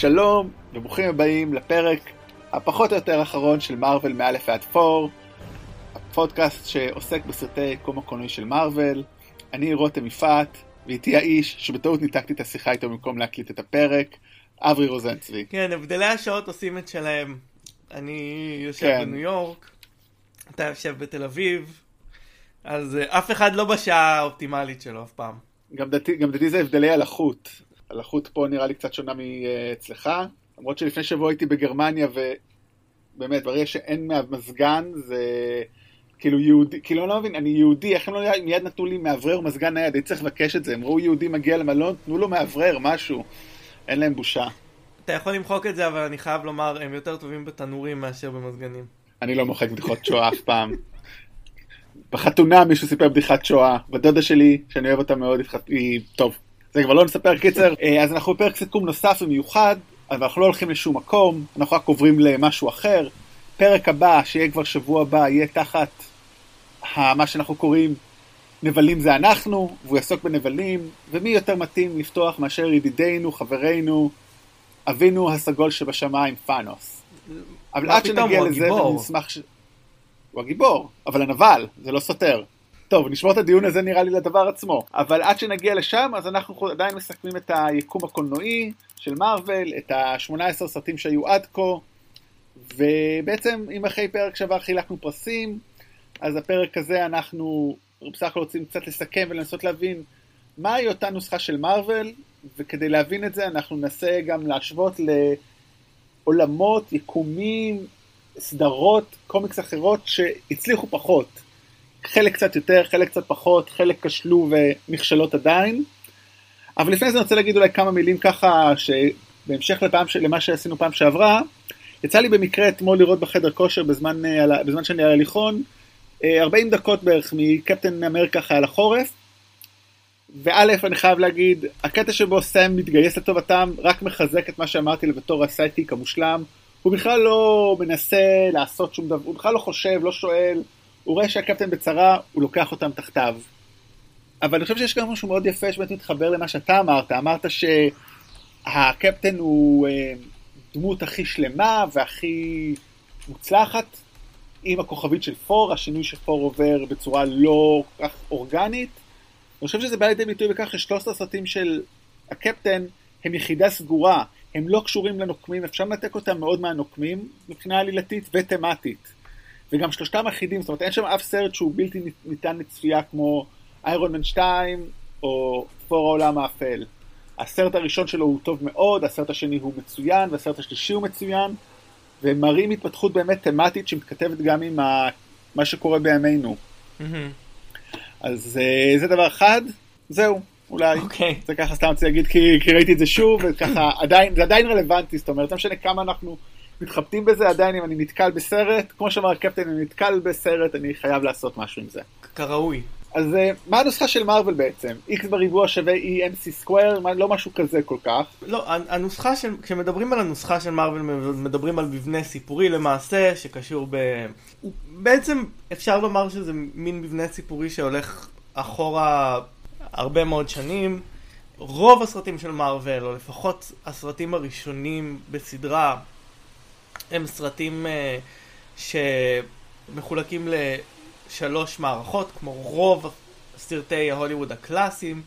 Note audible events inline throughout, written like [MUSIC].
שלום וברוכים הבאים לפרק הפחות או יותר האחרון של מארוול מא' ועד פור, הפודקאסט שעוסק בסרטי קום הקולנועי של מארוול. אני רותם יפעת, ואיתי האיש שבטעות ניתקתי את השיחה איתו במקום להקליט את הפרק, אברי רוזנצבי. כן, הבדלי השעות עושים את שלהם. אני יושב כן. בניו יורק, אתה יושב בתל אביב, אז אה, אף אחד לא בשעה האופטימלית שלו אף פעם. גם דעתי, גם דעתי זה הבדלי הלחות. הלחות פה נראה לי קצת שונה מאצלך, למרות שלפני שבוע הייתי בגרמניה ובאמת, ברגע שאין מזגן זה כאילו יהודי, כאילו אני לא מבין, אני יהודי, איך הם לא מיד נתנו לי מאוורר מזגן נייד, הייתי צריך לבקש את זה, הם ראו יהודי מגיע למלון, תנו לו מאוורר, משהו, אין להם בושה. אתה יכול למחוק את זה, אבל אני חייב לומר, הם יותר טובים בתנורים מאשר במזגנים. אני לא מוחק בדיחות שואה אף פעם. בחתונה מישהו סיפר בדיחת שואה, בדודה שלי, שאני אוהב אותה מאוד, היא... טוב, זה כבר לא נספר קיצר. אה, אז אנחנו בפרק סיכום נוסף ומיוחד, אבל אנחנו לא הולכים לשום מקום, אנחנו רק עוברים למשהו אחר. פרק הבא, שיהיה כבר שבוע הבא, יהיה תחת מה שאנחנו קוראים נבלים זה אנחנו, והוא יעסוק בנבלים, ומי יותר מתאים לפתוח מאשר ידידנו, חברנו, אבינו הסגול שבשמיים, פאנוס. אבל עד שנגיע לזה. ואני אשמח ש... הוא הגיבור, אבל הנבל, זה לא סותר. טוב, נשמור את הדיון הזה נראה לי לדבר עצמו. אבל עד שנגיע לשם, אז אנחנו עדיין מסכמים את היקום הקולנועי של מארוול, את ה-18 סרטים שהיו עד כה, ובעצם אם אחרי פרק שעבר חילקנו פרסים, אז הפרק הזה אנחנו בסך הכל רוצים קצת לסכם ולנסות להבין מהי אותה נוסחה של מארוול, וכדי להבין את זה אנחנו ננסה גם להשוות לעולמות, יקומים, סדרות, קומיקס אחרות שהצליחו פחות. חלק קצת יותר, חלק קצת פחות, חלק כשלו ונכשלות עדיין. אבל לפני זה אני רוצה להגיד אולי כמה מילים ככה, שבהמשך לפעם, למה שעשינו פעם שעברה, יצא לי במקרה אתמול לראות בחדר כושר בזמן, אה, בזמן שאני על הליכון, אה, 40 דקות בערך מקפטן אמריקה חייל החורף. וא', אני חייב להגיד, הקטע שבו סם מתגייס לטובתם רק מחזק את מה שאמרתי לו בתור ה sidekick המושלם. הוא בכלל לא מנסה לעשות שום דבר, הוא בכלל לא חושב, לא שואל, הוא רואה שהקפטן בצרה, הוא לוקח אותם תחתיו. אבל אני חושב שיש גם משהו מאוד יפה שבאמת מתחבר למה שאתה אמרת, אמרת שהקפטן הוא אה, דמות הכי שלמה והכי מוצלחת, עם הכוכבית של פור, השינוי שפור עובר בצורה לא כל כך אורגנית. אני חושב שזה בא לידי ביטוי בכך ששלושת הסרטים של הקפטן הם יחידה סגורה, הם לא קשורים לנוקמים, אפשר לנתק אותם מאוד מהנוקמים מבחינה עלילתית ותמטית. וגם שלושתם אחידים, זאת אומרת אין שם אף סרט שהוא בלתי ניתן לצפייה כמו איירון מן 2 או פור העולם האפל. הסרט הראשון שלו הוא טוב מאוד, הסרט השני הוא מצוין והסרט השלישי הוא מצוין והם מראים התפתחות באמת תמטית שמתכתבת גם עם ה... מה שקורה בימינו. מהמם. אז אה, זה דבר אחד, זהו, אולי. אוקיי. זה ככה סתם רציתי להגיד כי, כי ראיתי את זה שוב, וככה עדיין, זה עדיין רלוונטי, זאת אומרת, לא משנה כמה אנחנו מתחבטים בזה, עדיין אם אני נתקל בסרט, כמו שאמר הקפטן, אם אני נתקל בסרט, אני חייב לעשות משהו עם זה. כראוי. אז אה, מה הנוסחה של מארוול בעצם? x בריבוע שווה EMC סקוואר, מה- לא משהו כזה כל כך. לא, הנוסחה של, כשמדברים על הנוסחה של מארוול, מדברים על מבנה סיפורי למעשה, שקשור ב... בעצם אפשר לומר שזה מין מבנה סיפורי שהולך אחורה הרבה מאוד שנים. רוב הסרטים של מארוול, או לפחות הסרטים הראשונים בסדרה, הם סרטים אה, שמחולקים לשלוש מערכות, כמו רוב סרטי ההוליווד הקלאסיים.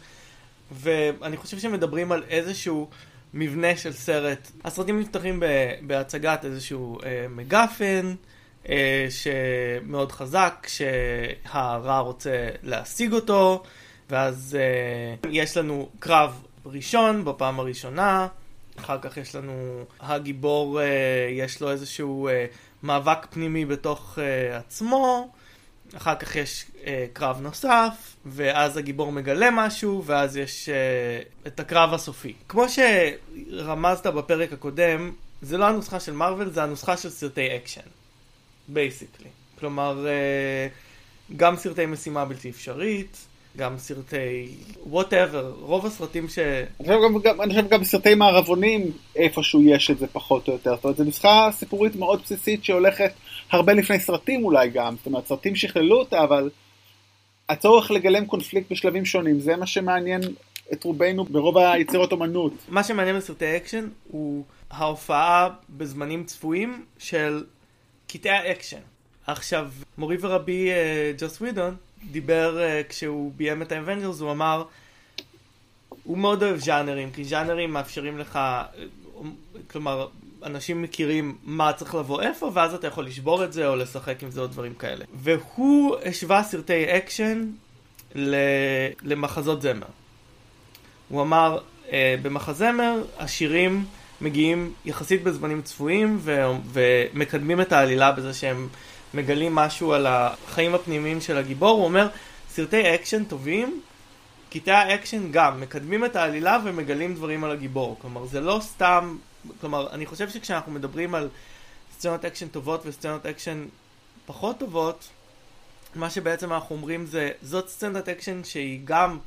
ואני חושב שמדברים על איזשהו מבנה של סרט. הסרטים נפתחים בהצגת איזשהו אה, מגפן אה, שמאוד חזק, שהרע רוצה להשיג אותו, ואז אה, יש לנו קרב ראשון בפעם הראשונה, אחר כך יש לנו הגיבור, אה, יש לו איזשהו אה, מאבק פנימי בתוך אה, עצמו. אחר כך יש אה, קרב נוסף, ואז הגיבור מגלה משהו, ואז יש אה, את הקרב הסופי. כמו שרמזת בפרק הקודם, זה לא הנוסחה של מארוול, זה הנוסחה של סרטי אקשן. basically. כלומר, אה, גם סרטי משימה בלתי אפשרית, גם סרטי whatever, רוב הסרטים ש... אני חושב גם, גם, אני חושב גם בסרטי מערבונים איפשהו יש את זה פחות או יותר. זאת אומרת, זו נוסחה סיפורית מאוד בסיסית שהולכת הרבה לפני סרטים אולי גם. זאת אומרת, סרטים שכללו אותה, אבל הצורך לגלם קונפליקט בשלבים שונים, זה מה שמעניין את רובנו ברוב היצירות אומנות. מה שמעניין בסרטי אקשן הוא ההופעה בזמנים צפויים של קטעי האקשן. עכשיו, מורי ורבי אה, ג'וס ווידון דיבר אה, כשהוא ביים את ה Avengers, הוא אמר, הוא מאוד אוהב ז'אנרים, כי ז'אנרים מאפשרים לך, אה, כלומר, אנשים מכירים מה צריך לבוא איפה, ואז אתה יכול לשבור את זה או לשחק עם זה או דברים כאלה. והוא השווה סרטי אקשן למחזות זמר. הוא אמר, אה, במחזמר השירים מגיעים יחסית בזמנים צפויים ו- ומקדמים את העלילה בזה שהם מגלים משהו על החיים הפנימיים של הגיבור. הוא אומר, סרטי אקשן טובים, קטעי האקשן גם מקדמים את העלילה ומגלים דברים על הגיבור. כלומר, זה לא סתם, כלומר, אני חושב שכשאנחנו מדברים על סצנות אקשן טובות וסצנות אקשן פחות טובות, מה שבעצם אנחנו אומרים זה, זאת סצנת אקשן שהיא גם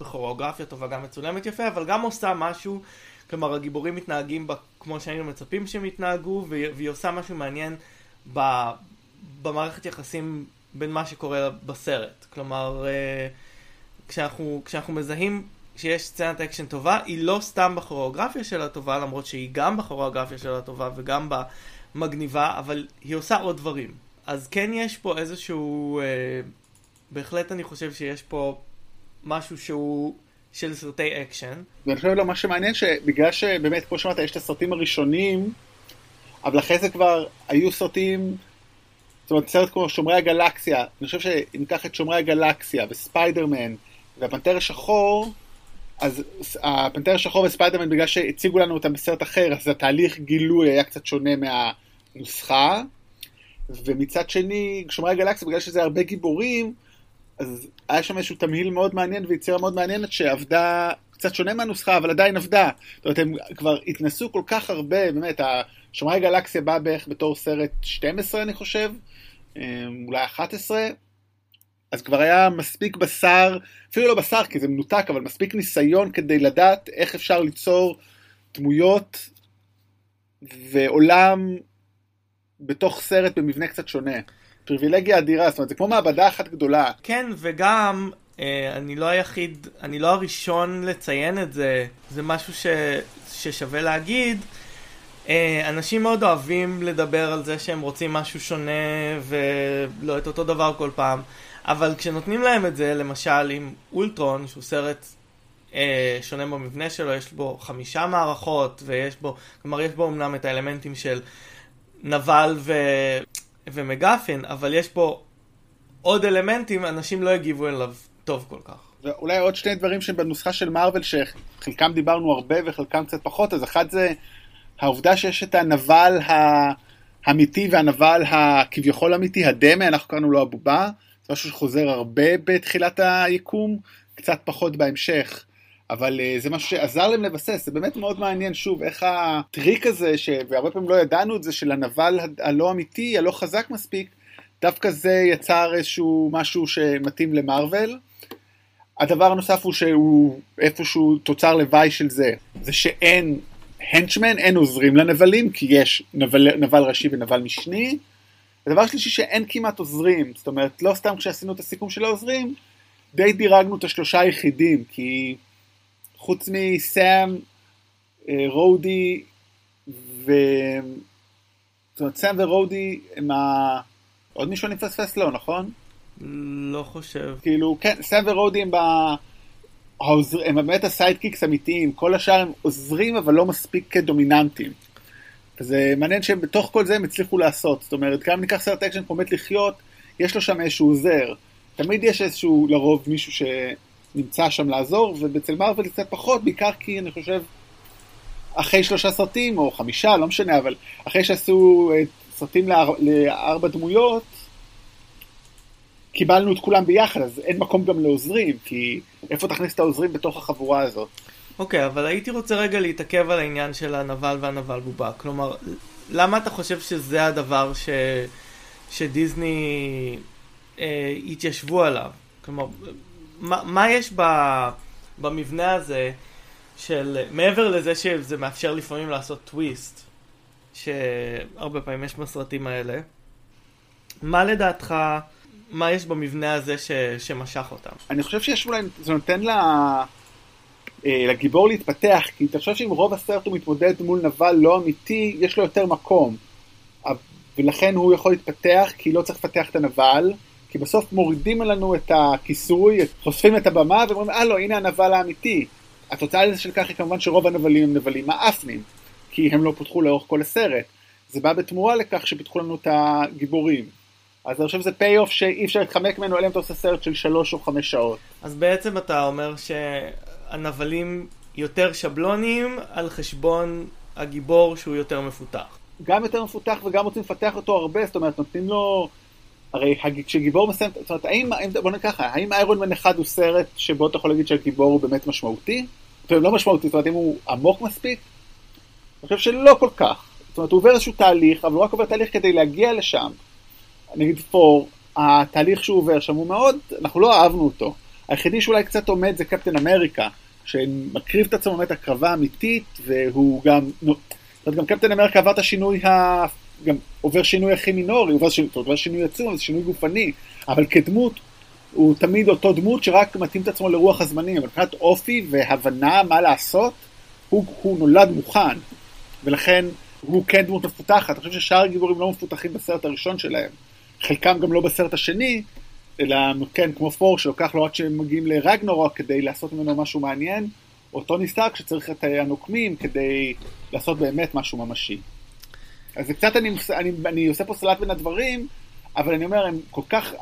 בכוריאוגרפיה טובה, גם מצולמת יפה, אבל גם עושה משהו, כלומר הגיבורים מתנהגים בה כמו שהיינו מצפים שהם יתנהגו, והיא עושה משהו מעניין במערכת יחסים בין מה שקורה בסרט. כלומר, אה, כשאנחנו, כשאנחנו מזהים שיש סצנת אקשן טובה, היא לא סתם בכוריאוגרפיה שלה טובה, למרות שהיא גם בכוריאוגרפיה שלה טובה וגם במגניבה, אבל היא עושה עוד דברים. אז כן יש פה איזשהו... אה, בהחלט אני חושב שיש פה משהו שהוא של סרטי אקשן. ואני חושב לא מה שמעניין שבגלל שבאמת כמו שאמרת יש את הסרטים הראשונים אבל אחרי זה כבר היו סרטים זאת אומרת סרט כמו שומרי הגלקסיה אני חושב שאם ניקח את שומרי הגלקסיה וספיידרמן והפנתר השחור אז הפנתר השחור וספיידרמן בגלל שהציגו לנו אותם בסרט אחר אז התהליך גילוי היה קצת שונה מהנוסחה ומצד שני שומרי הגלקסיה בגלל שזה הרבה גיבורים אז היה שם איזשהו תמהיל מאוד מעניין ויצירה מאוד מעניינת שעבדה קצת שונה מהנוסחה, אבל עדיין עבדה. זאת אומרת, הם כבר התנסו כל כך הרבה, באמת, שומרי גלקסיה בא בערך בתור סרט 12, אני חושב, אולי 11, אז כבר היה מספיק בשר, אפילו לא בשר כי זה מנותק, אבל מספיק ניסיון כדי לדעת איך אפשר ליצור דמויות ועולם בתוך סרט במבנה קצת שונה. פריבילגיה אדירה, זאת אומרת, זה כמו מעבדה אחת גדולה. כן, וגם, אה, אני לא היחיד, אני לא הראשון לציין את זה, זה משהו ש, ששווה להגיד. אה, אנשים מאוד אוהבים לדבר על זה שהם רוצים משהו שונה ולא את אותו דבר כל פעם, אבל כשנותנים להם את זה, למשל עם אולטרון, שהוא סרט אה, שונה במבנה שלו, יש בו חמישה מערכות, ויש בו, כלומר יש בו אמנם את האלמנטים של נבל ו... ומגפין, אבל יש פה עוד אלמנטים, אנשים לא הגיבו אליו טוב כל כך. ואולי עוד שני דברים שבנוסחה של מארוול, שחלקם דיברנו הרבה וחלקם קצת פחות, אז אחד זה העובדה שיש את הנבל האמיתי והנבל הכביכול אמיתי, הדמה, אנחנו קראנו לו הבובה, זה משהו שחוזר הרבה בתחילת היקום, קצת פחות בהמשך. אבל uh, זה משהו שעזר להם לבסס, זה באמת מאוד מעניין, שוב, איך הטריק הזה, ש... והרבה פעמים לא ידענו את זה, של הנבל הלא אמיתי, הלא חזק מספיק, דווקא זה יצר איזשהו משהו שמתאים למרוויל. הדבר הנוסף הוא שהוא איפשהו תוצר לוואי של זה, זה שאין הנצ'מן, אין עוזרים לנבלים, כי יש נבל, נבל ראשי ונבל משני. הדבר השלישי שאין כמעט עוזרים, זאת אומרת, לא סתם כשעשינו את הסיכום של העוזרים, די דירגנו את השלושה היחידים, כי חוץ מסאם, אה, רודי ו... זאת אומרת, סאם ורודי הם ה... עוד מישהו אני מפספס לו, נכון? לא חושב. כאילו, כן, סאם ורודי הם ב... העוזר... הם באמת ה sidekicks אמיתיים, כל השאר הם עוזרים אבל לא מספיק דומיננטיים. וזה מעניין שבתוך כל זה הם הצליחו לעשות, זאת אומרת, גם אם ניקח סרט אקשן כמו מת לחיות, יש לו שם איזשהו עוזר. תמיד יש איזשהו, לרוב, מישהו ש... נמצא שם לעזור, ואצל מארוול קצת פחות, בעיקר כי אני חושב, אחרי שלושה סרטים, או חמישה, לא משנה, אבל אחרי שעשו אה, סרטים לאר, לארבע דמויות, קיבלנו את כולם ביחד, אז אין מקום גם לעוזרים, כי איפה תכניס את העוזרים בתוך החבורה הזאת? אוקיי, okay, אבל הייתי רוצה רגע להתעכב על העניין של הנבל והנבל בובה. כלומר, למה אתה חושב שזה הדבר ש... שדיסני אה, התיישבו עליו? כלומר, מה, מה יש ב, במבנה הזה של, מעבר לזה שזה מאפשר לפעמים לעשות טוויסט, שהרבה פעמים יש בסרטים האלה, מה לדעתך, מה יש במבנה הזה ש, שמשך אותם? אני חושב שיש אולי, זה נותן לה, אה, לגיבור להתפתח, כי אתה חושב שאם רוב הסרט הוא מתמודד מול נבל לא אמיתי, יש לו יותר מקום. ולכן הוא יכול להתפתח, כי לא צריך לפתח את הנבל, כי בסוף מורידים לנו את הכיסוי, חושפים את הבמה ואומרים, אה לא, הנה הנבל האמיתי. התוצאה של כך היא כמובן שרוב הנבלים הם נבלים מאפנים, כי הם לא פותחו לאורך כל הסרט. זה בא בתמורה לכך שפיתחו לנו את הגיבורים. אז אני חושב שזה פיי אוף שאי אפשר להתחמק ממנו אלא אם אתה עושה סרט של שלוש או חמש שעות. אז בעצם אתה אומר שהנבלים יותר שבלוניים על חשבון הגיבור שהוא יותר מפותח. גם יותר מפותח וגם רוצים לפתח אותו הרבה, זאת אומרת נותנים לו... הרי כשגיבור מסיים, זאת אומרת, האם, בוא נגיד ככה, האם איירון מן אחד הוא סרט שבו אתה יכול להגיד שהגיבור הוא באמת משמעותי? זאת אומרת, לא משמעותי, זאת אומרת, אם הוא עמוק מספיק? אני חושב שלא כל כך. זאת אומרת, הוא עובר איזשהו תהליך, אבל הוא רק עובר תהליך כדי להגיע לשם. נגיד פור, התהליך שהוא עובר שם הוא מאוד, אנחנו לא אהבנו אותו. היחידי שאולי קצת עומד זה קפטן אמריקה, שמקריב את עצמו באמת הקרבה אמיתית, והוא גם, זאת אומרת, גם קפטן אמריקה עבר את השינוי, ה... גם עובר שינוי הכי מינורי, הוא עובר שינוי עצום, זה שינוי גופני, אבל כדמות, הוא תמיד אותו דמות שרק מתאים את עצמו לרוח הזמנים, אבל מבחינת אופי והבנה מה לעשות, הוא, הוא נולד מוכן, ולכן הוא כן דמות מפותחת. אני חושב ששאר הגיבורים לא מפותחים בסרט הראשון שלהם. חלקם גם לא בסרט השני, אלא כן, כמו פור, שלוקח לו עד שהם מגיעים לרגנורוק כדי לעשות ממנו משהו מעניין, או טוני סטארק שצריך את הנוקמים כדי לעשות באמת משהו ממשי. אז זה קצת, אני, אני, אני עושה פה סלט בין הדברים, אבל אני אומר, הם כל כך,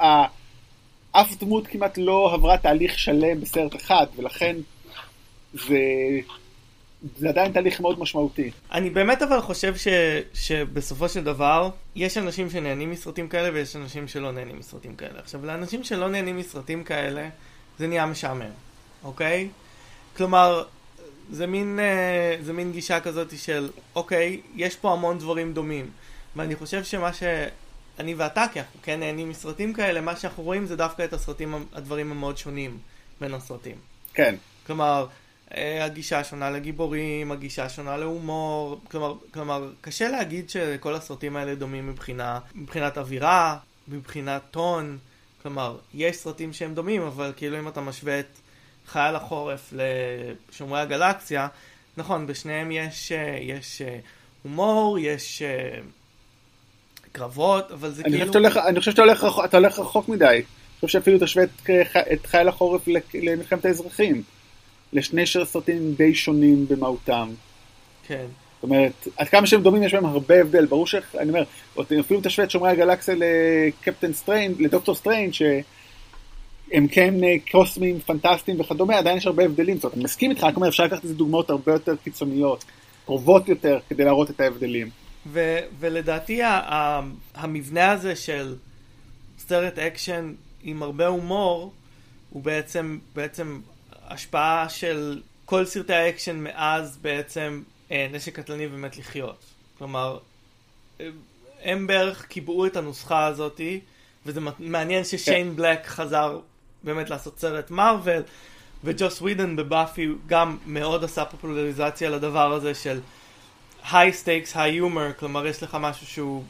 אף דמות כמעט לא עברה תהליך שלם בסרט אחד, ולכן זה זה עדיין תהליך מאוד משמעותי. אני באמת אבל חושב ש, שבסופו של דבר, יש אנשים שנהנים מסרטים כאלה ויש אנשים שלא נהנים מסרטים כאלה. עכשיו, לאנשים שלא נהנים מסרטים כאלה, זה נהיה משעמם, אוקיי? כלומר, זה מין, אה, זה מין גישה כזאת של, אוקיי, יש פה המון דברים דומים. ואני חושב שמה שאני ואתה, כי אנחנו כן נהנים מסרטים כאלה, מה שאנחנו רואים זה דווקא את הסרטים, הדברים המאוד שונים בין הסרטים. כן. כלומר, הגישה שונה לגיבורים, הגישה שונה להומור, כלומר, כלומר, קשה להגיד שכל הסרטים האלה דומים מבחינה, מבחינת אווירה, מבחינת טון, כלומר, יש סרטים שהם דומים, אבל כאילו אם אתה משווה את חייל החורף לשומרי הגלקסיה, נכון, בשניהם יש, אה, יש אה, הומור, יש קרבות, אבל זה אני כאילו... הולך, אני חושב שאתה הולך, הולך רחוק מדי. אני חושב שאפילו תשווה את, את חייל החורף למלחמת האזרחים. לשני סרטים די שונים במהותם. כן. זאת אומרת, עד כמה שהם דומים יש בהם הרבה הבדל, ברור ש... אני אומר, אפילו תשווה את שומרי הגלקסיה לקפטן סטריינ', לדוקטור סטריינג', שהם כן אה, קוסמים, פנטסטיים וכדומה, עדיין יש הרבה הבדלים. זאת אומרת, אני מסכים איתך, רק אומר, אפשר לקחת איזה דוגמאות הרבה יותר קיצוניות, קרובות יותר, כדי להראות את ההבדלים. ו- ולדעתי המבנה הזה של סרט אקשן עם הרבה הומור, הוא בעצם, בעצם השפעה של כל סרטי האקשן מאז בעצם אה, נשק קטלני ומת לחיות. כלומר, הם בערך קיבעו את הנוסחה הזאתי, וזה מעניין ששיין, כן, בלק חזר באמת לעשות סרט מארוול, וג'וס ווידן בבאפי גם מאוד עשה פופולריזציה לדבר הזה של high stakes, high humor, כלומר יש לך משהו שהוא,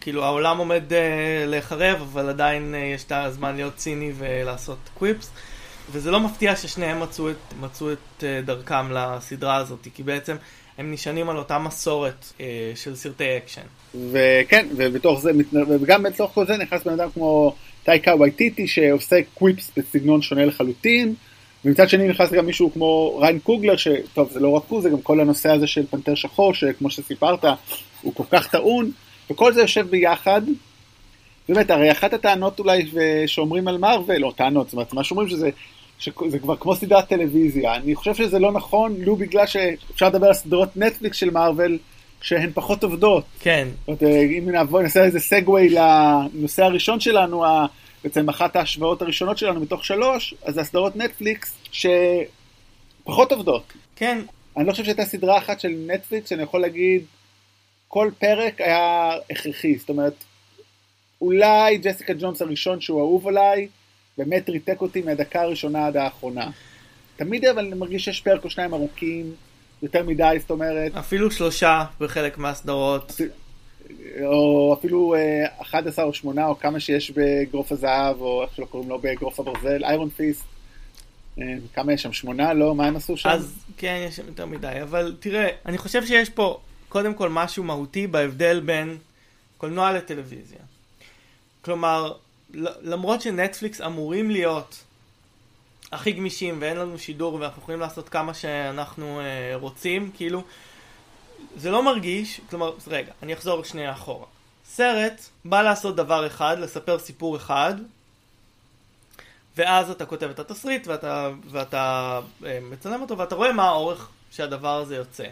כאילו העולם עומד אה, להיחרב, אבל עדיין אה, יש את הזמן להיות ציני ולעשות quips. וזה לא מפתיע ששניהם מצאו את, מצאו את אה, דרכם לסדרה הזאת, כי בעצם הם נשענים על אותה מסורת אה, של סרטי אקשן. וכן, ובתוך זה, וגם בתוך כל זה נכנס בן אדם כמו טייקה וייטיטי שעושה quips בסגנון שונה לחלוטין, ומצד שני נכנס גם מישהו כמו ריאן קוגלר, שטוב זה לא רק הוא, זה גם כל הנושא הזה של פנתר שחור, שכמו שסיפרת, הוא כל כך טעון, וכל זה יושב ביחד. באמת, הרי אחת הטענות אולי שאומרים על מארוול, או טענות, זאת אומרת, מה שאומרים שזה שזה כבר כמו סדרת טלוויזיה. אני חושב שזה לא נכון, לו בגלל שאפשר לדבר על סדרות נטפליקס של מארוול, שהן פחות עובדות. כן. זאת אומרת, אם נעבור, נעשה איזה סגווי לנושא הראשון שלנו, בעצם אחת ההשוואות הראשונות שלנו מתוך שלוש, אז זה הסדרות נטפליקס שפחות עובדות. כן. אני לא חושב שהייתה סדרה אחת של נטפליקס שאני יכול להגיד, כל פרק היה הכרחי, זאת אומרת, אולי ג'סיקה ג'ונס הראשון שהוא אהוב עליי, באמת ריתק אותי מהדקה הראשונה עד האחרונה. תמיד אבל אני מרגיש שיש פרק או שניים ארוכים, יותר מדי, זאת אומרת. אפילו שלושה בחלק מהסדרות. או אפילו 11 אה, או 8 או כמה שיש באגרוף הזהב, או איך שלא קוראים לו באגרוף הברזל, איירון פיסט. אה, כמה יש שם? שמונה? לא? מה הם עשו שם? אז כן, יש שם יותר מדי, אבל תראה, אני חושב שיש פה קודם כל משהו מהותי בהבדל בין קולנוע לטלוויזיה. כלומר, למרות שנטפליקס אמורים להיות הכי גמישים ואין לנו שידור ואנחנו יכולים לעשות כמה שאנחנו אה, רוצים, כאילו, זה לא מרגיש, כלומר, רגע, אני אחזור שנייה אחורה. סרט בא לעשות דבר אחד, לספר סיפור אחד, ואז אתה כותב את התסריט ואתה, ואתה אה, מצלם אותו ואתה רואה מה האורך שהדבר הזה יוצא.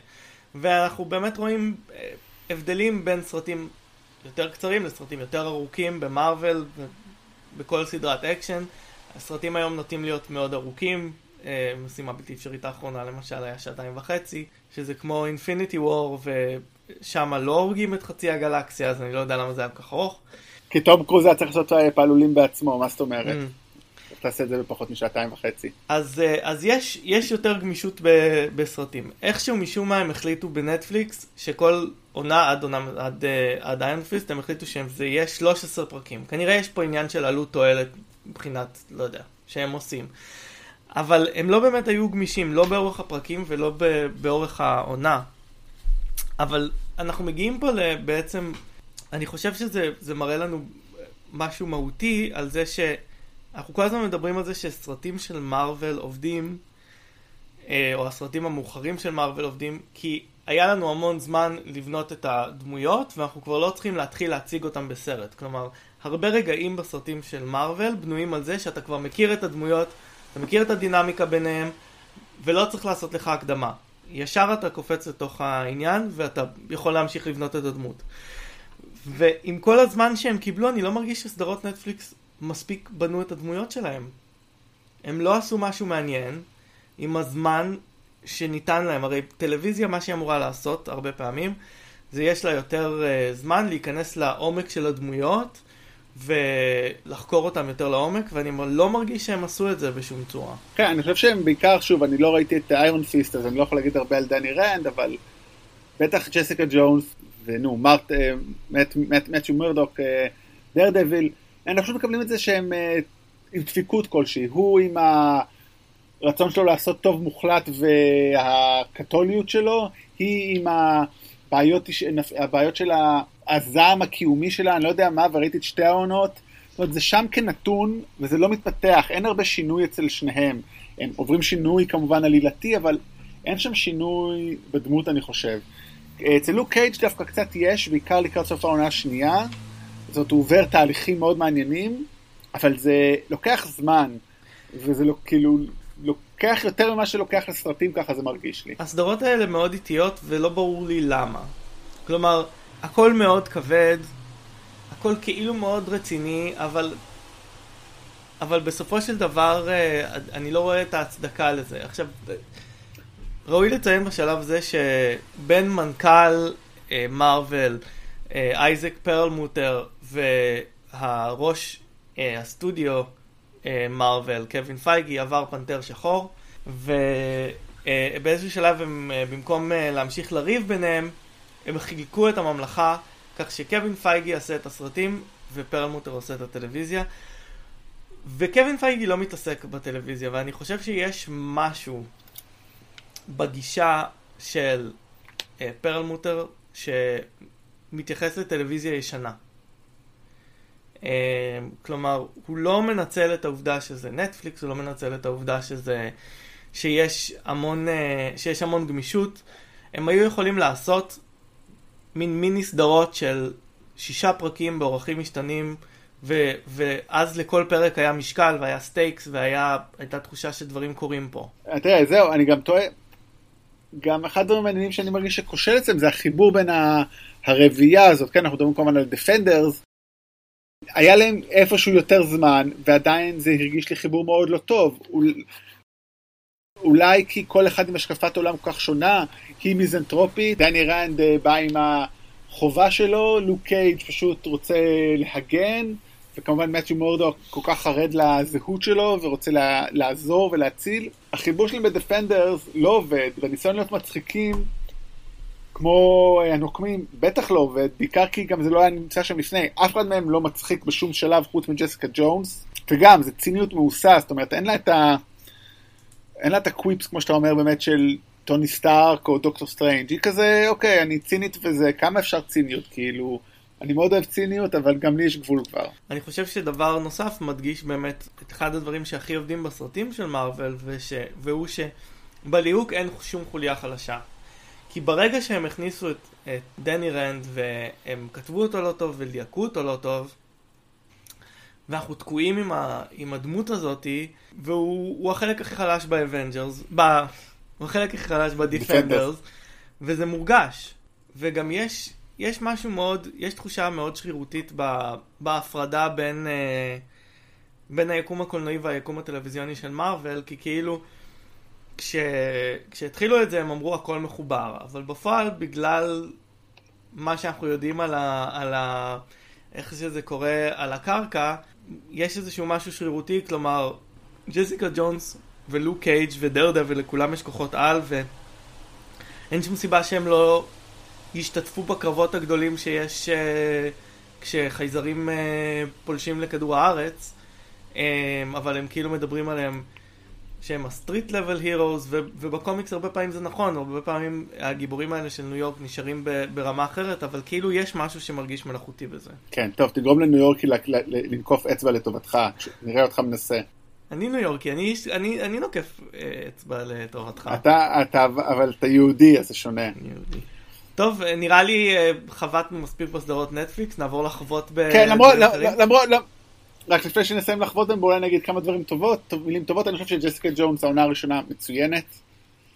ואנחנו באמת רואים אה, הבדלים בין סרטים יותר קצרים לסרטים יותר ארוכים במארוול ובכל סדרת אקשן. הסרטים היום נוטים להיות מאוד ארוכים, אה, משימה בלתי אפשרית האחרונה למשל היה שעתיים וחצי, שזה כמו Infinity War ושם לא הורגים את חצי הגלקסיה אז אני לא יודע למה זה היה כל כך ארוך. כי תום קרוז היה צריך לעשות פעלולים בעצמו, מה זאת אומרת? Mm. תעשה את זה בפחות משעתיים וחצי. אז, אה, אז יש, יש יותר גמישות ב, בסרטים. איכשהו משום מה הם החליטו בנטפליקס שכל עונה עד עונה, עד, אה, עד איינפיסט הם החליטו שזה יהיה 13 פרקים. כנראה יש פה עניין של עלות תועלת מבחינת, לא יודע, שהם עושים. אבל הם לא באמת היו גמישים, לא באורך הפרקים ולא באורך העונה. אבל אנחנו מגיעים פה בעצם, אני חושב שזה מראה לנו משהו מהותי על זה ש... אנחנו כל הזמן מדברים על זה שסרטים של מארוול עובדים, אה, או הסרטים המאוחרים של מארוול עובדים, כי היה לנו המון זמן לבנות את הדמויות, ואנחנו כבר לא צריכים להתחיל להציג אותם בסרט. כלומר, הרבה רגעים בסרטים של מארוול בנויים על זה שאתה כבר מכיר את הדמויות, אתה מכיר את הדינמיקה ביניהם, ולא צריך לעשות לך הקדמה. ישר אתה קופץ לתוך העניין, ואתה יכול להמשיך לבנות את הדמות. ועם כל הזמן שהם קיבלו, אני לא מרגיש שסדרות נטפליקס מספיק בנו את הדמויות שלהם. הם לא עשו משהו מעניין עם הזמן שניתן להם. הרי טלוויזיה, מה שהיא אמורה לעשות הרבה פעמים, זה יש לה יותר uh, זמן להיכנס לעומק של הדמויות ולחקור אותם יותר לעומק, ואני לא מרגיש שהם עשו את זה בשום צורה. כן, אני חושב שהם בעיקר, שוב, אני לא ראיתי את איירון פיסט, אז אני לא יכול להגיד הרבה על דני רנד, אבל בטח ג'סיקה ג'ונס, ונו, מרט, מת'יו מרדוק, דר דביל, הם פשוט מקבלים את זה שהם אה, עם דפיקות כלשהי. הוא עם הרצון שלו לעשות טוב מוחלט והקתוליות שלו, היא עם הבעיות, הבעיות של הזעם הקיומי שלה, אני לא יודע מה, וראיתי את שתי העונות. זאת אומרת, זה שם כנתון, וזה לא מתפתח, אין הרבה שינוי אצל שניהם. הם עוברים שינוי כמובן עלילתי, אבל אין שם שינוי בדמות, אני חושב. אצל לוק קייג' דווקא קצת יש, בעיקר לקראת סוף העונה השנייה. זאת הוא עובר תהליכים מאוד מעניינים, אבל זה לוקח זמן, וזה לא, כאילו, לוקח יותר ממה שלוקח לסרטים, ככה זה מרגיש לי. הסדרות האלה מאוד איטיות, ולא ברור לי למה. כלומר, הכל מאוד כבד, הכל כאילו מאוד רציני, אבל... אבל בסופו של דבר, אה, אני לא רואה את ההצדקה לזה. עכשיו, ראוי לציין בשלב זה שבין מנכ"ל מארוול, אייזק פרלמוטר והראש אה, הסטודיו מרוויל, קווין פייגי, עבר פנתר שחור, ובאיזשהו שלב הם, במקום להמשיך לריב ביניהם, הם חילקו את הממלכה כך שקווין פייגי יעשה את הסרטים ופרלמוטר עושה את הטלוויזיה. וקווין פייגי לא מתעסק בטלוויזיה, ואני חושב שיש משהו בגישה של פרלמוטר שמתייחס לטלוויזיה ישנה. אמ, כלומר, הוא לא מנצל את העובדה שזה נטפליקס, הוא לא מנצל את העובדה שזה, שיש המון, אה, שיש המון גמישות. הם היו יכולים לעשות מין מיני סדרות של שישה פרקים באורכים משתנים, ו, ואז לכל פרק היה משקל והיה stakes והייתה תחושה שדברים קורים פה. תראה, זהו, אני גם תוהה. גם אחד הדברים המעניינים שאני מרגיש שכושל אצלם זה החיבור בין הרביעייה הזאת, כן, אנחנו מדברים כמובן על Defenders, היה להם איפשהו יותר זמן, ועדיין זה הרגיש לי חיבור מאוד לא טוב. אולי כי כל אחד עם השקפת עולם כל כך שונה, היא מיזנטרופית, דני רנד אה, בא עם החובה שלו, לוק קייג' פשוט רוצה להגן, וכמובן מת'יו מורדוק כל כך חרד לזהות שלו ורוצה לעזור ולהציל. החיבור שלהם בדפנדרס לא עובד, והניסיון להיות מצחיקים כמו אה, הנוקמים, בטח לא עובד, בעיקר כי גם זה לא היה נמצא שם לפני, אף אחד מהם לא מצחיק בשום שלב חוץ מג'סיקה ג'ונס, וגם, זה ציניות מאוסה, זאת אומרת, אין לה את ה... אין לה את ה quips, כמו שאתה אומר, באמת של טוני סטארק או דוקטור סטרנג'. היא כזה, אוקיי, אני צינית וזה, כמה אפשר ציניות, כאילו... אני מאוד אוהב ציניות, אבל גם לי יש גבול כבר. אני חושב שדבר נוסף מדגיש באמת את אחד הדברים שהכי עובדים בסרטים של מארוול, וש... והוא שבליהוק אין שום חוליה חלשה. כי ברגע שהם הכניסו את, את דני רנד והם כתבו אותו לא טוב וליהקו אותו לא טוב, ואנחנו תקועים עם, ה, עם הדמות הזאתי, והוא החלק הכי חלש ב Avengers, ב... הוא החלק הכי חלש ב Defenders, וזה מורגש. וגם יש, יש משהו מאוד, יש תחושה מאוד שרירותית ב, בהפרדה בין, אה, בין היקום הקולנועי והיקום הטלוויזיוני של מארוול, כי כאילו, כש, כשהתחילו את זה הם אמרו הכל מחובר, אבל בפועל בגלל מה שאנחנו יודעים על ה... על ה איך שזה קורה על הקרקע, יש איזשהו משהו שרירותי, כלומר, ג'סיקה ג'ונס ולוק קייג' ודרדוויל לכולם יש כוחות על ואין שום סיבה שהם לא ישתתפו בקרבות הגדולים שיש אה, כשחייזרים אה, פולשים לכדור הארץ, אמ, אבל הם כאילו מדברים עליהם שהם ה street level heroes, ובקומיקס הרבה פעמים זה נכון, הרבה פעמים הגיבורים האלה של ניו יורק נשארים ברמה אחרת, אבל כאילו יש משהו שמרגיש מלאכותי בזה. כן, טוב, תגרום לניו יורקי לנקוף אצבע לטובתך, נראה אותך מנסה. אני ניו יורקי, אני, אני, אני נוקף אה, אצבע לטובתך. אתה, אתה, אבל אתה יהודי, אז זה שונה. יהודי. טוב, נראה לי אה, חבטנו מספיק בסדרות נטפליקס, נעבור לחוות ב... כן, למרות, למרות, רק לפני שנסיים לחוות בהם, אולי נגיד כמה דברים טובות, מילים טובות, אני חושב שג'סיקה ג'ונס, העונה הראשונה מצוינת.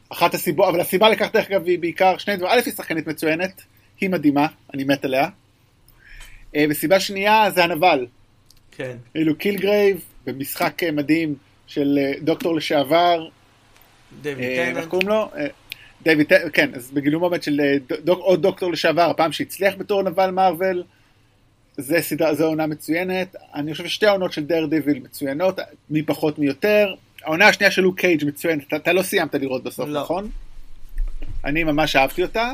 אחת הסיבות, אבל הסיבה לכך דרך אגב היא בעיקר שני דברים, א' היא שחקנית מצוינת, היא מדהימה, אני מת עליה. אה, וסיבה שנייה זה הנבל. כן. כאילו קילגרייב, במשחק אה, מדהים של אה, דוקטור לשעבר. דויד טננט. איך קוראים לו? דויד טננט, כן, אז בגילום באמת של דוק, עוד דוקטור לשעבר, הפעם שהצליח בתור נבל מארוול. זה סדרה, זו עונה מצוינת. אני חושב ששתי העונות של דר דיוויל מצוינות, מי פחות מי יותר. העונה השנייה של לוק קייג' מצוינת, אתה, אתה לא סיימת לראות בסוף, לא. נכון? אני ממש אהבתי אותה.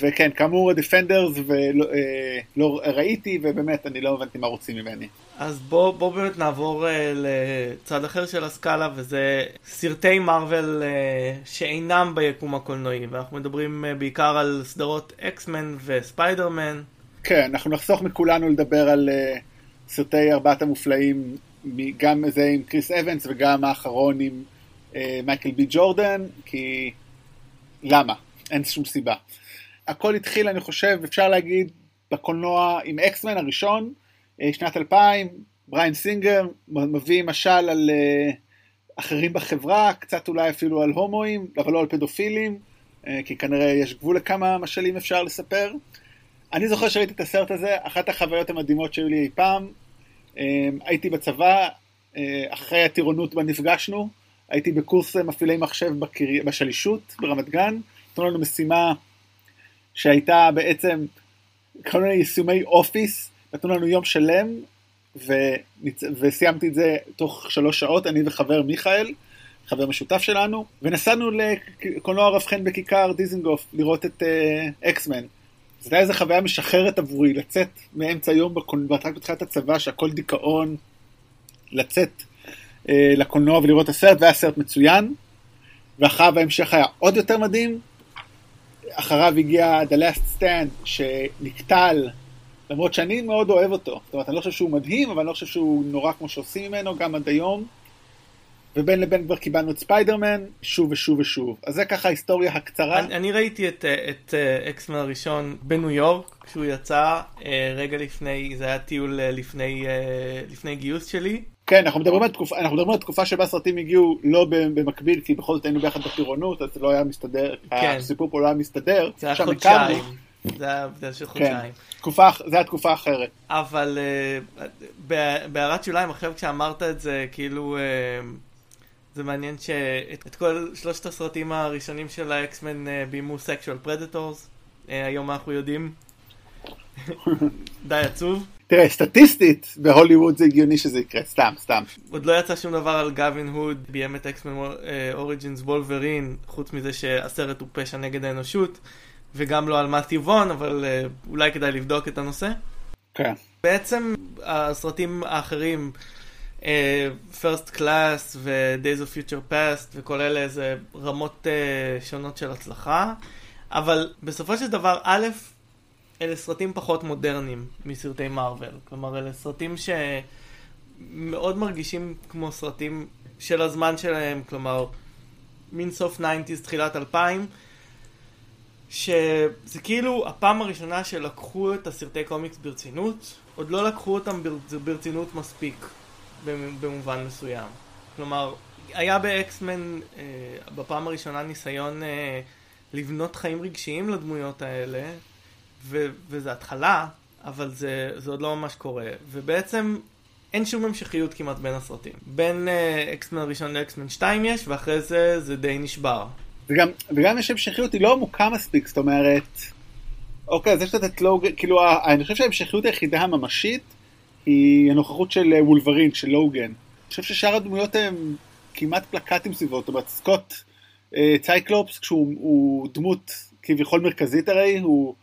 וכן, כאמור דיפנדרס ולא אה, לא ראיתי, ובאמת אני לא הבנתי מה רוצים ממני. אז בוא, בוא באמת נעבור אה, לצד אחר של הסקאלה, וזה סרטי מארוול אה, שאינם ביקום הקולנועי, ואנחנו מדברים אה, בעיקר על סדרות אקסמן וספיידרמן. כן, אנחנו נחסוך מכולנו לדבר על אה, סרטי ארבעת המופלאים, גם זה עם קריס אבנס וגם האחרון עם אה, מייקל בי ג'ורדן, כי למה? אין שום סיבה. הכל התחיל, אני חושב, אפשר להגיד, בקולנוע עם אקסמן הראשון, אה, שנת 2000, בריאן סינגר מביא משל על אה, אחרים בחברה, קצת אולי אפילו על הומואים, אבל לא על פדופילים, אה, כי כנראה יש גבול לכמה משלים אפשר לספר. אני זוכר שראיתי את הסרט הזה, אחת החוויות המדהימות שהיו לי אי פעם. אמ, הייתי בצבא, אה, אחרי הטירונות בה נפגשנו, הייתי בקורס מפעילי מחשב בקרי... בשלישות ברמת גן, נתנו לנו משימה שהייתה בעצם כל מיני יישומי אופיס, נתנו לנו יום שלם, ונצ... וסיימתי את זה תוך שלוש שעות, אני וחבר מיכאל, חבר משותף שלנו, ונסענו לקולנוע רב חן בכיכר דיזנגוף לראות את אקסמן. Uh, זה היה איזה חוויה משחררת עבורי, לצאת מאמצע היום רק בתחילת הצבא, שהכל דיכאון, לצאת אה, לקולנוע ולראות את הסרט, והיה סרט מצוין, ואחריו ההמשך היה עוד יותר מדהים. אחריו הגיע The Last Stand, שנקטל, למרות שאני מאוד אוהב אותו. זאת אומרת, אני לא חושב שהוא מדהים, אבל אני לא חושב שהוא נורא כמו שעושים ממנו, גם עד היום. ובין לבין כבר קיבלנו את ספיידרמן, שוב ושוב ושוב. אז זה ככה ההיסטוריה הקצרה. אני, אני ראיתי את, את אה, אקסמן הראשון בניו יורק, כשהוא יצא, אה, רגע לפני, זה היה טיול אה, לפני, לפני גיוס שלי. כן, אנחנו מדברים, על תקופה, אנחנו מדברים על תקופה שבה סרטים הגיעו לא במקביל, כי בכל זאת היינו ביחד בטירונות, אז זה לא היה מסתדר, כן. הסיפור פה לא היה מסתדר. זה היה חודשיים. זה היה הבדל של כן. חודשיים. כן, זה היה תקופה אחרת. אבל בהערת שוליים, עכשיו כשאמרת את זה, כאילו... זה מעניין שאת כל שלושת הסרטים הראשונים של האקסמן אה, ביימו sexual predators, אה, היום אנחנו יודעים. די עצוב. תראה, סטטיסטית בהוליווד זה הגיוני שזה יקרה, סתם, סתם. עוד לא יצא שום דבר על גווין הוד, ביים את אקסמן אוריג'ינס וולברין, חוץ מזה שהסרט הוא פשע נגד האנושות, וגם לא על מתיו וון, אבל אה, אולי כדאי לבדוק את הנושא. כן. בעצם הסרטים האחרים First Class ו-Days of Future Past וכל אלה זה רמות uh, שונות של הצלחה, אבל בסופו של דבר, א', אלה סרטים פחות מודרניים מסרטי מארוול. כלומר, אלה סרטים שמאוד מרגישים כמו סרטים של הזמן שלהם, כלומר, מין סוף 90's, תחילת 2000, שזה כאילו הפעם הראשונה שלקחו את הסרטי קומיקס ברצינות, עוד לא לקחו אותם ברצינות מספיק, במובן מסוים. כלומר, היה באקסמן אה, בפעם הראשונה ניסיון אה, לבנות חיים רגשיים לדמויות האלה, ו- וזה התחלה, אבל זה, זה עוד לא ממש קורה. ובעצם אין שום המשכיות כמעט בין הסרטים. בין אה, אקסמן הראשון לאקסמן 2 יש, ואחרי זה זה די נשבר. וגם, וגם יש המשכיות, היא לא עמוקה מספיק, זאת אומרת, אוקיי, אז יש את לוגן, כאילו, אני חושב שההמשכיות היחידה הממשית היא הנוכחות של אה, וולברין, של לוגן. אני חושב ששאר הדמויות הן כמעט פלקטים סביבו, זאת אומרת, סקוט אה, צייקלופס, כשהוא דמות כביכול מרכזית הרי, הוא,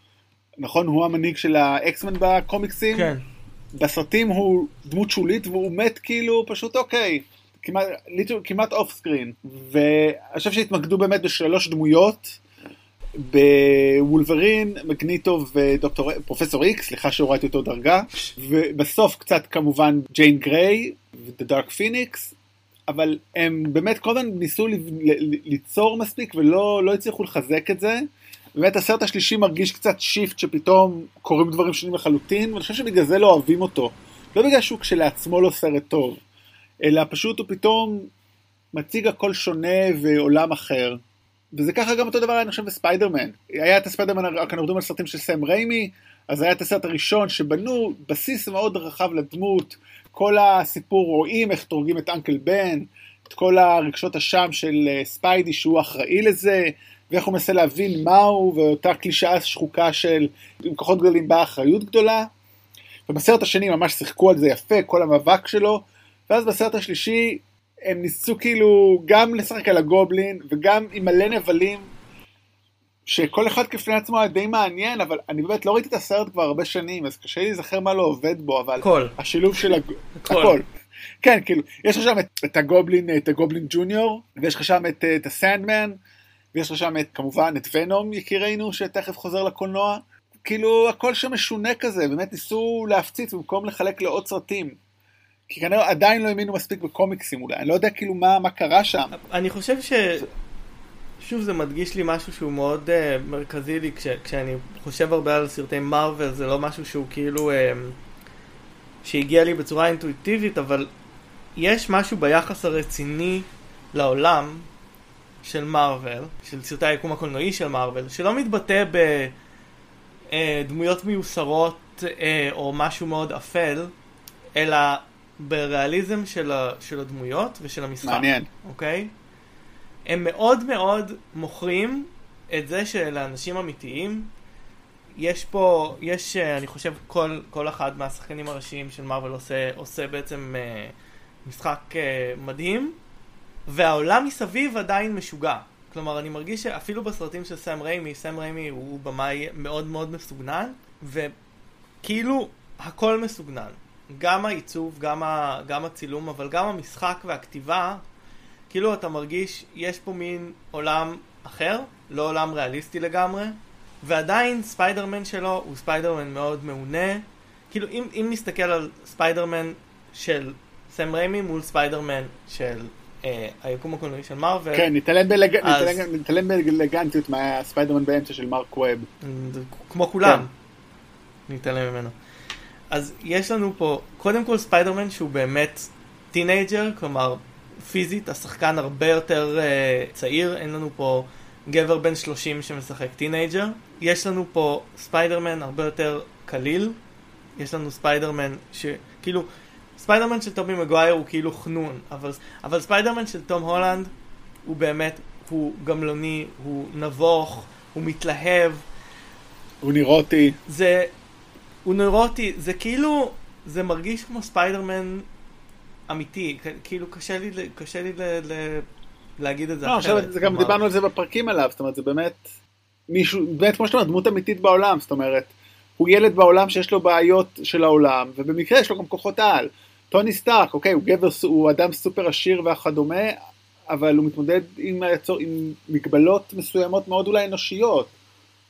נכון, הוא המנהיג של האקסמן בקומיקסים. כן. בסרטים הוא דמות שולית והוא מת כאילו פשוט אוקיי, כמעט, כמעט off screen. ואני חושב שהתמקדו באמת בשלוש דמויות, בוולברין, מגניטו ודוקטור, פרופסור איקס, סליחה שהורדתי אותו דרגה, ובסוף קצת כמובן ג'יין גריי ודה דארק פיניקס, אבל הם באמת כל הזמן ניסו ליצור מספיק ולא לא הצליחו לחזק את זה. באמת הסרט השלישי מרגיש קצת shift שפתאום קורים דברים שונים לחלוטין, ואני חושב שבגלל זה לא אוהבים אותו. לא בגלל שהוא כשלעצמו לא סרט טוב, אלא פשוט הוא פתאום מציג הכל שונה ועולם אחר. וזה ככה גם אותו דבר אני חושב בספיידרמן. היה את הספיידרמן, אנחנו מדברים על סרטים של סם ריימי, אז היה את הסרט הראשון שבנו בסיס מאוד רחב לדמות, כל הסיפור רואים איך הורגים את אנקל בן, את כל הרגשות אשם של אה, ספיידי שהוא אחראי לזה, ואיך הוא מנסה להבין מהו, ואותה קלישאה שחוקה של עם כוחות גדולים באה אחריות גדולה. ובסרט השני ממש שיחקו על זה יפה, כל המאבק שלו, ואז בסרט השלישי הם ניסו כאילו גם לשחק על הגובלין, וגם עם מלא נבלים, שכל אחד כפני עצמו היה די מעניין, אבל אני באמת לא ראיתי את הסרט כבר הרבה שנים, אז קשה לי להיזכר מה לא עובד בו, אבל כל. השילוב של הג... הכל. הכל. כן, כאילו, יש לך שם את, את הגובלין, את הגובלין ג'וניור, ויש לך שם את, את הסנדמן, ויש לך שם את, כמובן את ונום יקירנו שתכף חוזר לקולנוע. כאילו הכל שם משונה כזה, באמת ניסו להפציץ במקום לחלק לעוד סרטים. כי כנראה עדיין לא האמינו מספיק בקומיקסים אולי, אני לא יודע כאילו מה, מה קרה שם. אני חושב ש... שוב זה מדגיש לי משהו שהוא מאוד uh, מרכזי לי כש, כשאני חושב הרבה על סרטי מרוויל זה לא משהו שהוא כאילו uh, שהגיע לי בצורה אינטואיטיבית אבל יש משהו ביחס הרציני לעולם של מארוול, של סרטי היקום הקולנועי של מארוול, שלא מתבטא בדמויות אה, מיוסרות אה, או משהו מאוד אפל, אלא בריאליזם של, ה, של הדמויות ושל המשחק. מעניין. אוקיי? הם מאוד מאוד מוכרים את זה שלאנשים אמיתיים יש פה, יש, אה, אני חושב, כל, כל אחד מהשחקנים הראשיים של מארוול עושה, עושה בעצם אה, משחק אה, מדהים. והעולם מסביב עדיין משוגע. כלומר, אני מרגיש שאפילו בסרטים של סם ריימי, סם ריימי הוא במאי מאוד מאוד מסוגנן, וכאילו הכל מסוגנן. גם העיצוב, גם, ה, גם הצילום, אבל גם המשחק והכתיבה, כאילו אתה מרגיש, יש פה מין עולם אחר, לא עולם ריאליסטי לגמרי, ועדיין ספיידרמן שלו הוא ספיידרמן מאוד מעונה. כאילו, אם, אם נסתכל על ספיידרמן של סם ריימי מול ספיידרמן של אה, היקום הקולנועי של מארוול. כן, נתעלם באלגנטיות מהספיידרמן באמצע של מרק ווב. כמו כולם. כן. נתעלם ממנו. אז יש לנו פה, קודם כל ספיידרמן שהוא באמת teenager, כלומר פיזית השחקן הרבה יותר אה, צעיר, אין לנו פה גבר בן 30 שמשחק teenager. יש לנו פה ספיידרמן הרבה יותר קליל, יש לנו ספיידרמן שכאילו ספיידרמן של טובי מגווייר הוא כאילו חנון, אבל, אבל ספיידרמן של תום הולנד הוא באמת, הוא גמלוני, הוא נבוך, הוא מתלהב. הוא נוירוטי. זה, הוא נוירוטי, זה כאילו, זה מרגיש כמו ספיידרמן אמיתי, כאילו קשה לי, קשה לי ל, ל, להגיד את זה לא, אחרת. זה גם דיברנו על זה בפרקים עליו, זאת אומרת זה באמת מישהו, באמת כמו שאתה אומר, דמות אמיתית בעולם, זאת אומרת, הוא ילד בעולם שיש לו בעיות של העולם, ובמקרה יש לו גם כוחות על. טוני סטארק, אוקיי, הוא גבר, הוא אדם סופר עשיר וכדומה, אבל הוא מתמודד עם, היצור, עם מגבלות מסוימות מאוד אולי אנושיות.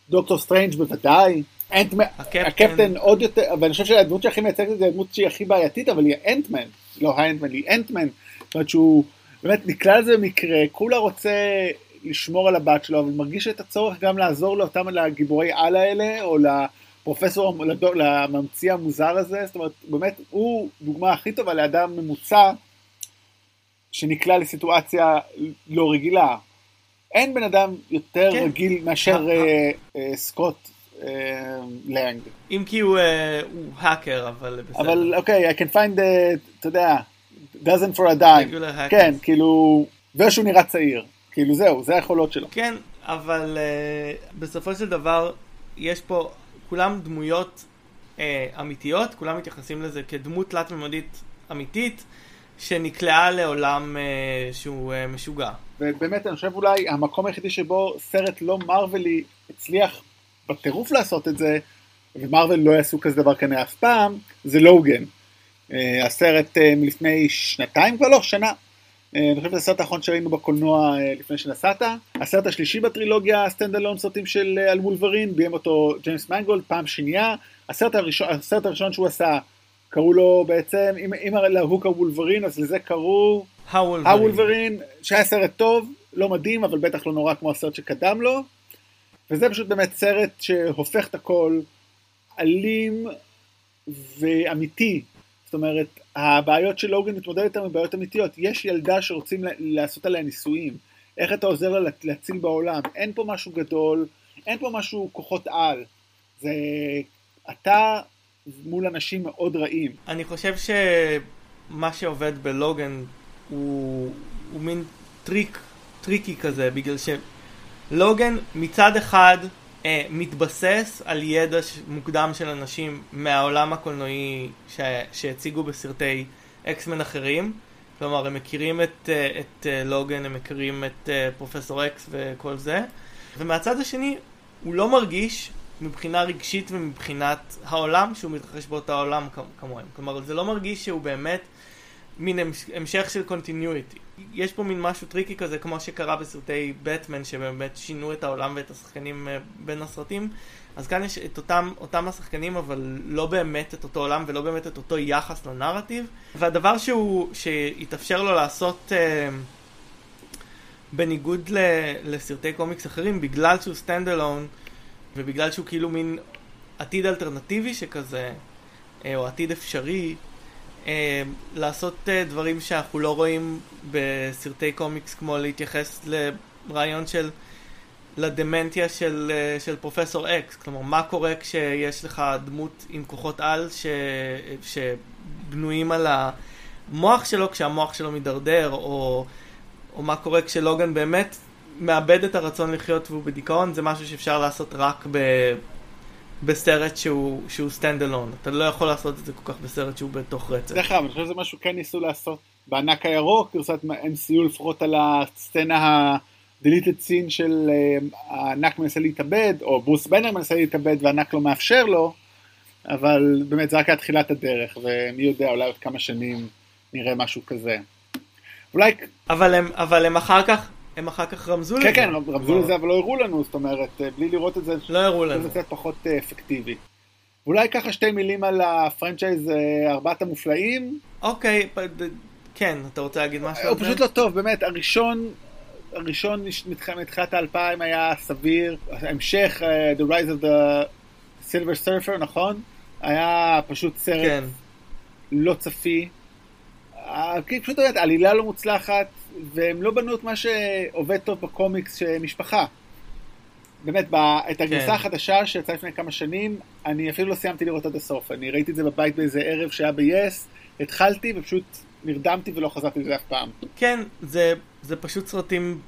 דוקטור סטרנג' בוודאי, אנטמן, הקפטן. עוד יותר, ואני חושב שהדמות שהכי מייצגת את זה הדמות שהיא הכי בעייתית, אבל היא האנטמן, לא האנטמן, היא אנטמן, זאת אומרת שהוא באמת נקלע לזה במקרה, כולה רוצה לשמור על הבת שלו, אבל מרגיש את הצורך גם לעזור לאותם, לגיבורי על האלה, או לפרופסור, לדו- לממציא המוזר הזה, זאת אומרת, באמת, הוא דוגמה הכי טובה לאדם ממוצע, שנקלע לסיטואציה לא רגילה. אין בן אדם יותר כן. רגיל מאשר אה, אה, סקוט אה, לנג. אם כי הוא, אה, האקר, אבל בסדר. אבל אוקיי, I can find, the, אתה יודע, doesn't for a dime. כן, כאילו, ושהוא נראה צעיר. כאילו זהו, זה היכולות שלו. כן, אבל uh, בסופו של דבר, יש פה, כולם דמויות אמיתיות, כולם מתייחסים לזה כדמות תלת-ממדית אמיתית, שנקלעה לעולם uh, שהוא uh, משוגע. ובאמת, אני חושב אולי המקום היחידי שבו סרט לא מרווילי הצליח בטירוף לעשות את זה, ומרוויל לא יעשו כזה דבר כנראה אף פעם, זה לוגן. אה, הסרט אה, מלפני שנתיים כבר לא, שנה. אה, אני חושב שזה הסרט האחרון שראינו בקולנוע לפני שנסעת. הסרט השלישי בטרילוגיה, standalone סרטים של על וולברין, ביים אותו ג'יימס מנגולד פעם שנייה. הסרט הראשון, הסרט הראשון שהוא עשה, קראו לו בעצם, אם, אם להוק הוולברין, אז לזה קראו הוולברין. הוולברין, שהיה סרט טוב, לא מדהים, אבל בטח לא נורא כמו הסרט שקדם לו. וזה פשוט באמת סרט שהופך את הכל אלים ואמיתי. זאת אומרת, הבעיות של לוגן מתמודד איתן הן בעיות אמיתיות. יש ילדה שרוצים לעשות עליה ניסויים. איך אתה עוזר לה להציל בעולם? אין פה משהו גדול, אין פה משהו כוחות על. זה אתה מול אנשים מאוד רעים. אני חושב שמה שעובד בלוגן הוא, הוא מין טריק, טריקי כזה, בגלל שלוגן מצד אחד אה, מתבסס על ידע מוקדם של אנשים מהעולם הקולנועי ש- שהציגו בסרטי אקסמן אחרים. כלומר, הם מכירים את, אה, את אה, לוגן, הם מכירים את אה, פרופסור אקס וכל זה. ומהצד השני, הוא לא מרגיש מבחינה רגשית ומבחינת העולם שהוא מתרחש באותו העולם כמוהם. כלומר, זה לא מרגיש שהוא באמת מין המש- המשך של continuity. יש פה מין משהו טריקי כזה, כמו שקרה בסרטי בטמן, שבאמת שינו את העולם ואת השחקנים אה, בין הסרטים. אז כאן יש את אותם, אותם השחקנים, אבל לא באמת את אותו עולם ולא באמת את אותו יחס לנרטיב. והדבר שהוא, שהתאפשר לו לעשות... אה, בניגוד ל, לסרטי קומיקס אחרים, בגלל שהוא standalone, ובגלל שהוא כאילו מין עתיד אלטרנטיבי שכזה, אה, או עתיד אפשרי, לעשות אה, דברים שאנחנו לא רואים בסרטי קומיקס, כמו להתייחס לרעיון של, לדמנטיה של, אה, של פרופסור אקס. כלומר, מה קורה כשיש לך דמות עם כוחות על ש, שבנויים על המוח שלו, כשהמוח שלו מידרדר, או... או מה קורה כשלוגן באמת מאבד את הרצון לחיות והוא בדיכאון, זה משהו שאפשר לעשות רק ב... בסרט שהוא, שהוא stand alone. אתה לא יכול לעשות את זה כל כך בסרט שהוא בתוך רצף. דרך אגב, אני חושב שזה משהו כן ניסו לעשות בענק הירוק, גרסת MCU לפחות על הסצנה ה-deleted scene של אה, הענק מנסה להתאבד, או ברוס בנר מנסה להתאבד והענק לא מאפשר לו, אבל באמת זה רק היה תחילת הדרך, ומי יודע, אולי עוד כמה שנים נראה משהו כזה. אולי, אבל הם, אבל הם אחר כך, הם אחר כך רמזו לזה. כן כן, רמזו לזה אבל לא הראו לנו, זאת אומרת, אה, בלי לראות את זה, לא הראו לנו. זה קצת פחות אה, אפקטיבי. אולי ככה שתי מילים על הפרנצ'ייז אה, ארבעת המופלאים. אוקיי, כן, אתה רוצה להגיד משהו? הוא? פשוט לא טוב, באמת, הראשון, הראשון מתח- מתחילת האלפיים היה סביר, ההמשך, The Rise of the Silver Surfer, נכון? היה פשוט סרט כן. לא צפי. כי פשוט באמת, עלילה לא מוצלחת, והם לא בנו את מה שעובד טוב בקומיקס שמשפחה. באמת, את הגרסה כן. החדשה שיצאה לפני כמה שנים, אני אפילו לא סיימתי לראות עד הסוף. אני ראיתי את זה בבית באיזה ערב שהיה ב-yes, התחלתי ופשוט נרדמתי ולא חזרתי לזה אף פעם. כן, זה, זה פשוט סרטים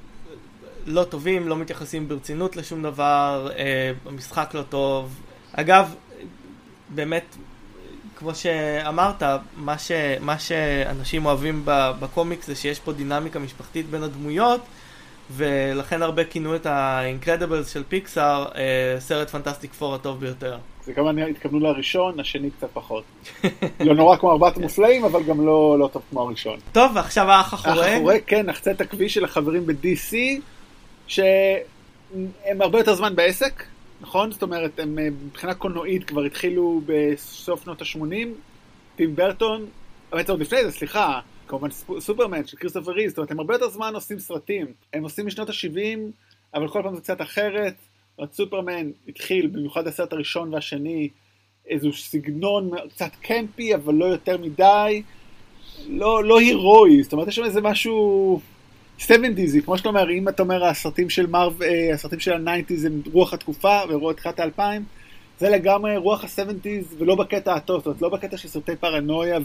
לא טובים, לא מתייחסים ברצינות לשום דבר, אה, המשחק לא טוב. אגב, באמת, כמו שאמרת, מה, ש, מה שאנשים אוהבים בקומיקס זה שיש פה דינמיקה משפחתית בין הדמויות, ולכן הרבה כינו את ה-Incredibles של פיקסאר אה, סרט פנטסטיק פור הטוב ביותר. זה כמובן התכוונו לראשון, השני קצת פחות. [LAUGHS] לא נורא כמו ארבעת המופלאים, אבל גם לא, לא טוב כמו הראשון. טוב, ועכשיו האח החורג? האח החורג, כן, נחצה את הכביש של החברים ב-DC, שהם הרבה יותר זמן בעסק, נכון? זאת אומרת, הם מבחינה קולנועית כבר התחילו בסוף שנות ה-80, טים ברטון, בעצם עוד לפני זה, סליחה, כמובן סופרמן של כריסטופר ריז, זאת אומרת, הם הרבה יותר זמן עושים סרטים. הם עושים משנות ה-70, אבל כל פעם זה קצת אחרת. זאת סופרמן התחיל, במיוחד הסרט הראשון והשני, איזשהו סגנון קצת קמפי, אבל לא יותר מדי. לא, לא הירואי, זאת אומרת, יש שם איזה משהו 70's, כמו שאתה אומר, אם אתה אומר, הסרטים של מרווה, אה, הסרטים של ה-90's הם רוח התקופה, ורוח תחילת ה-2000, זה לגמרי רוח ה-70's, ולא בקטע הטוב, זאת אומרת, לא בקטע של סרטי פרנויה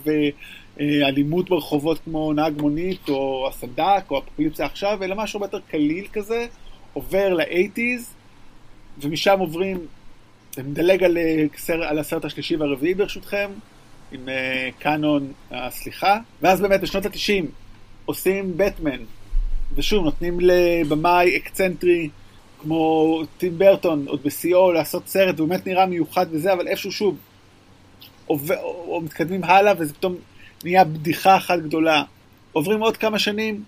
ואלימות ברחובות כמו נהג מונית, או הסנדק, או אפוקליפסה עכשיו, אלא משהו יותר קליל כזה, עובר ל-80's, ומשם עוברים, נדלג על, על הסרט השלישי והרביעי ברשותכם, עם uh, קאנון הסליחה, ואז באמת בשנות ה-90 עושים בטמן, ושוב, נותנים לבמאי אקצנטרי, כמו טים ברטון, עוד בשיאו, לעשות סרט, באמת נראה מיוחד וזה, אבל איפשהו שוב, עובר, או מתקדמים הלאה, וזה פתאום נהיה בדיחה אחת גדולה. עוברים עוד כמה שנים,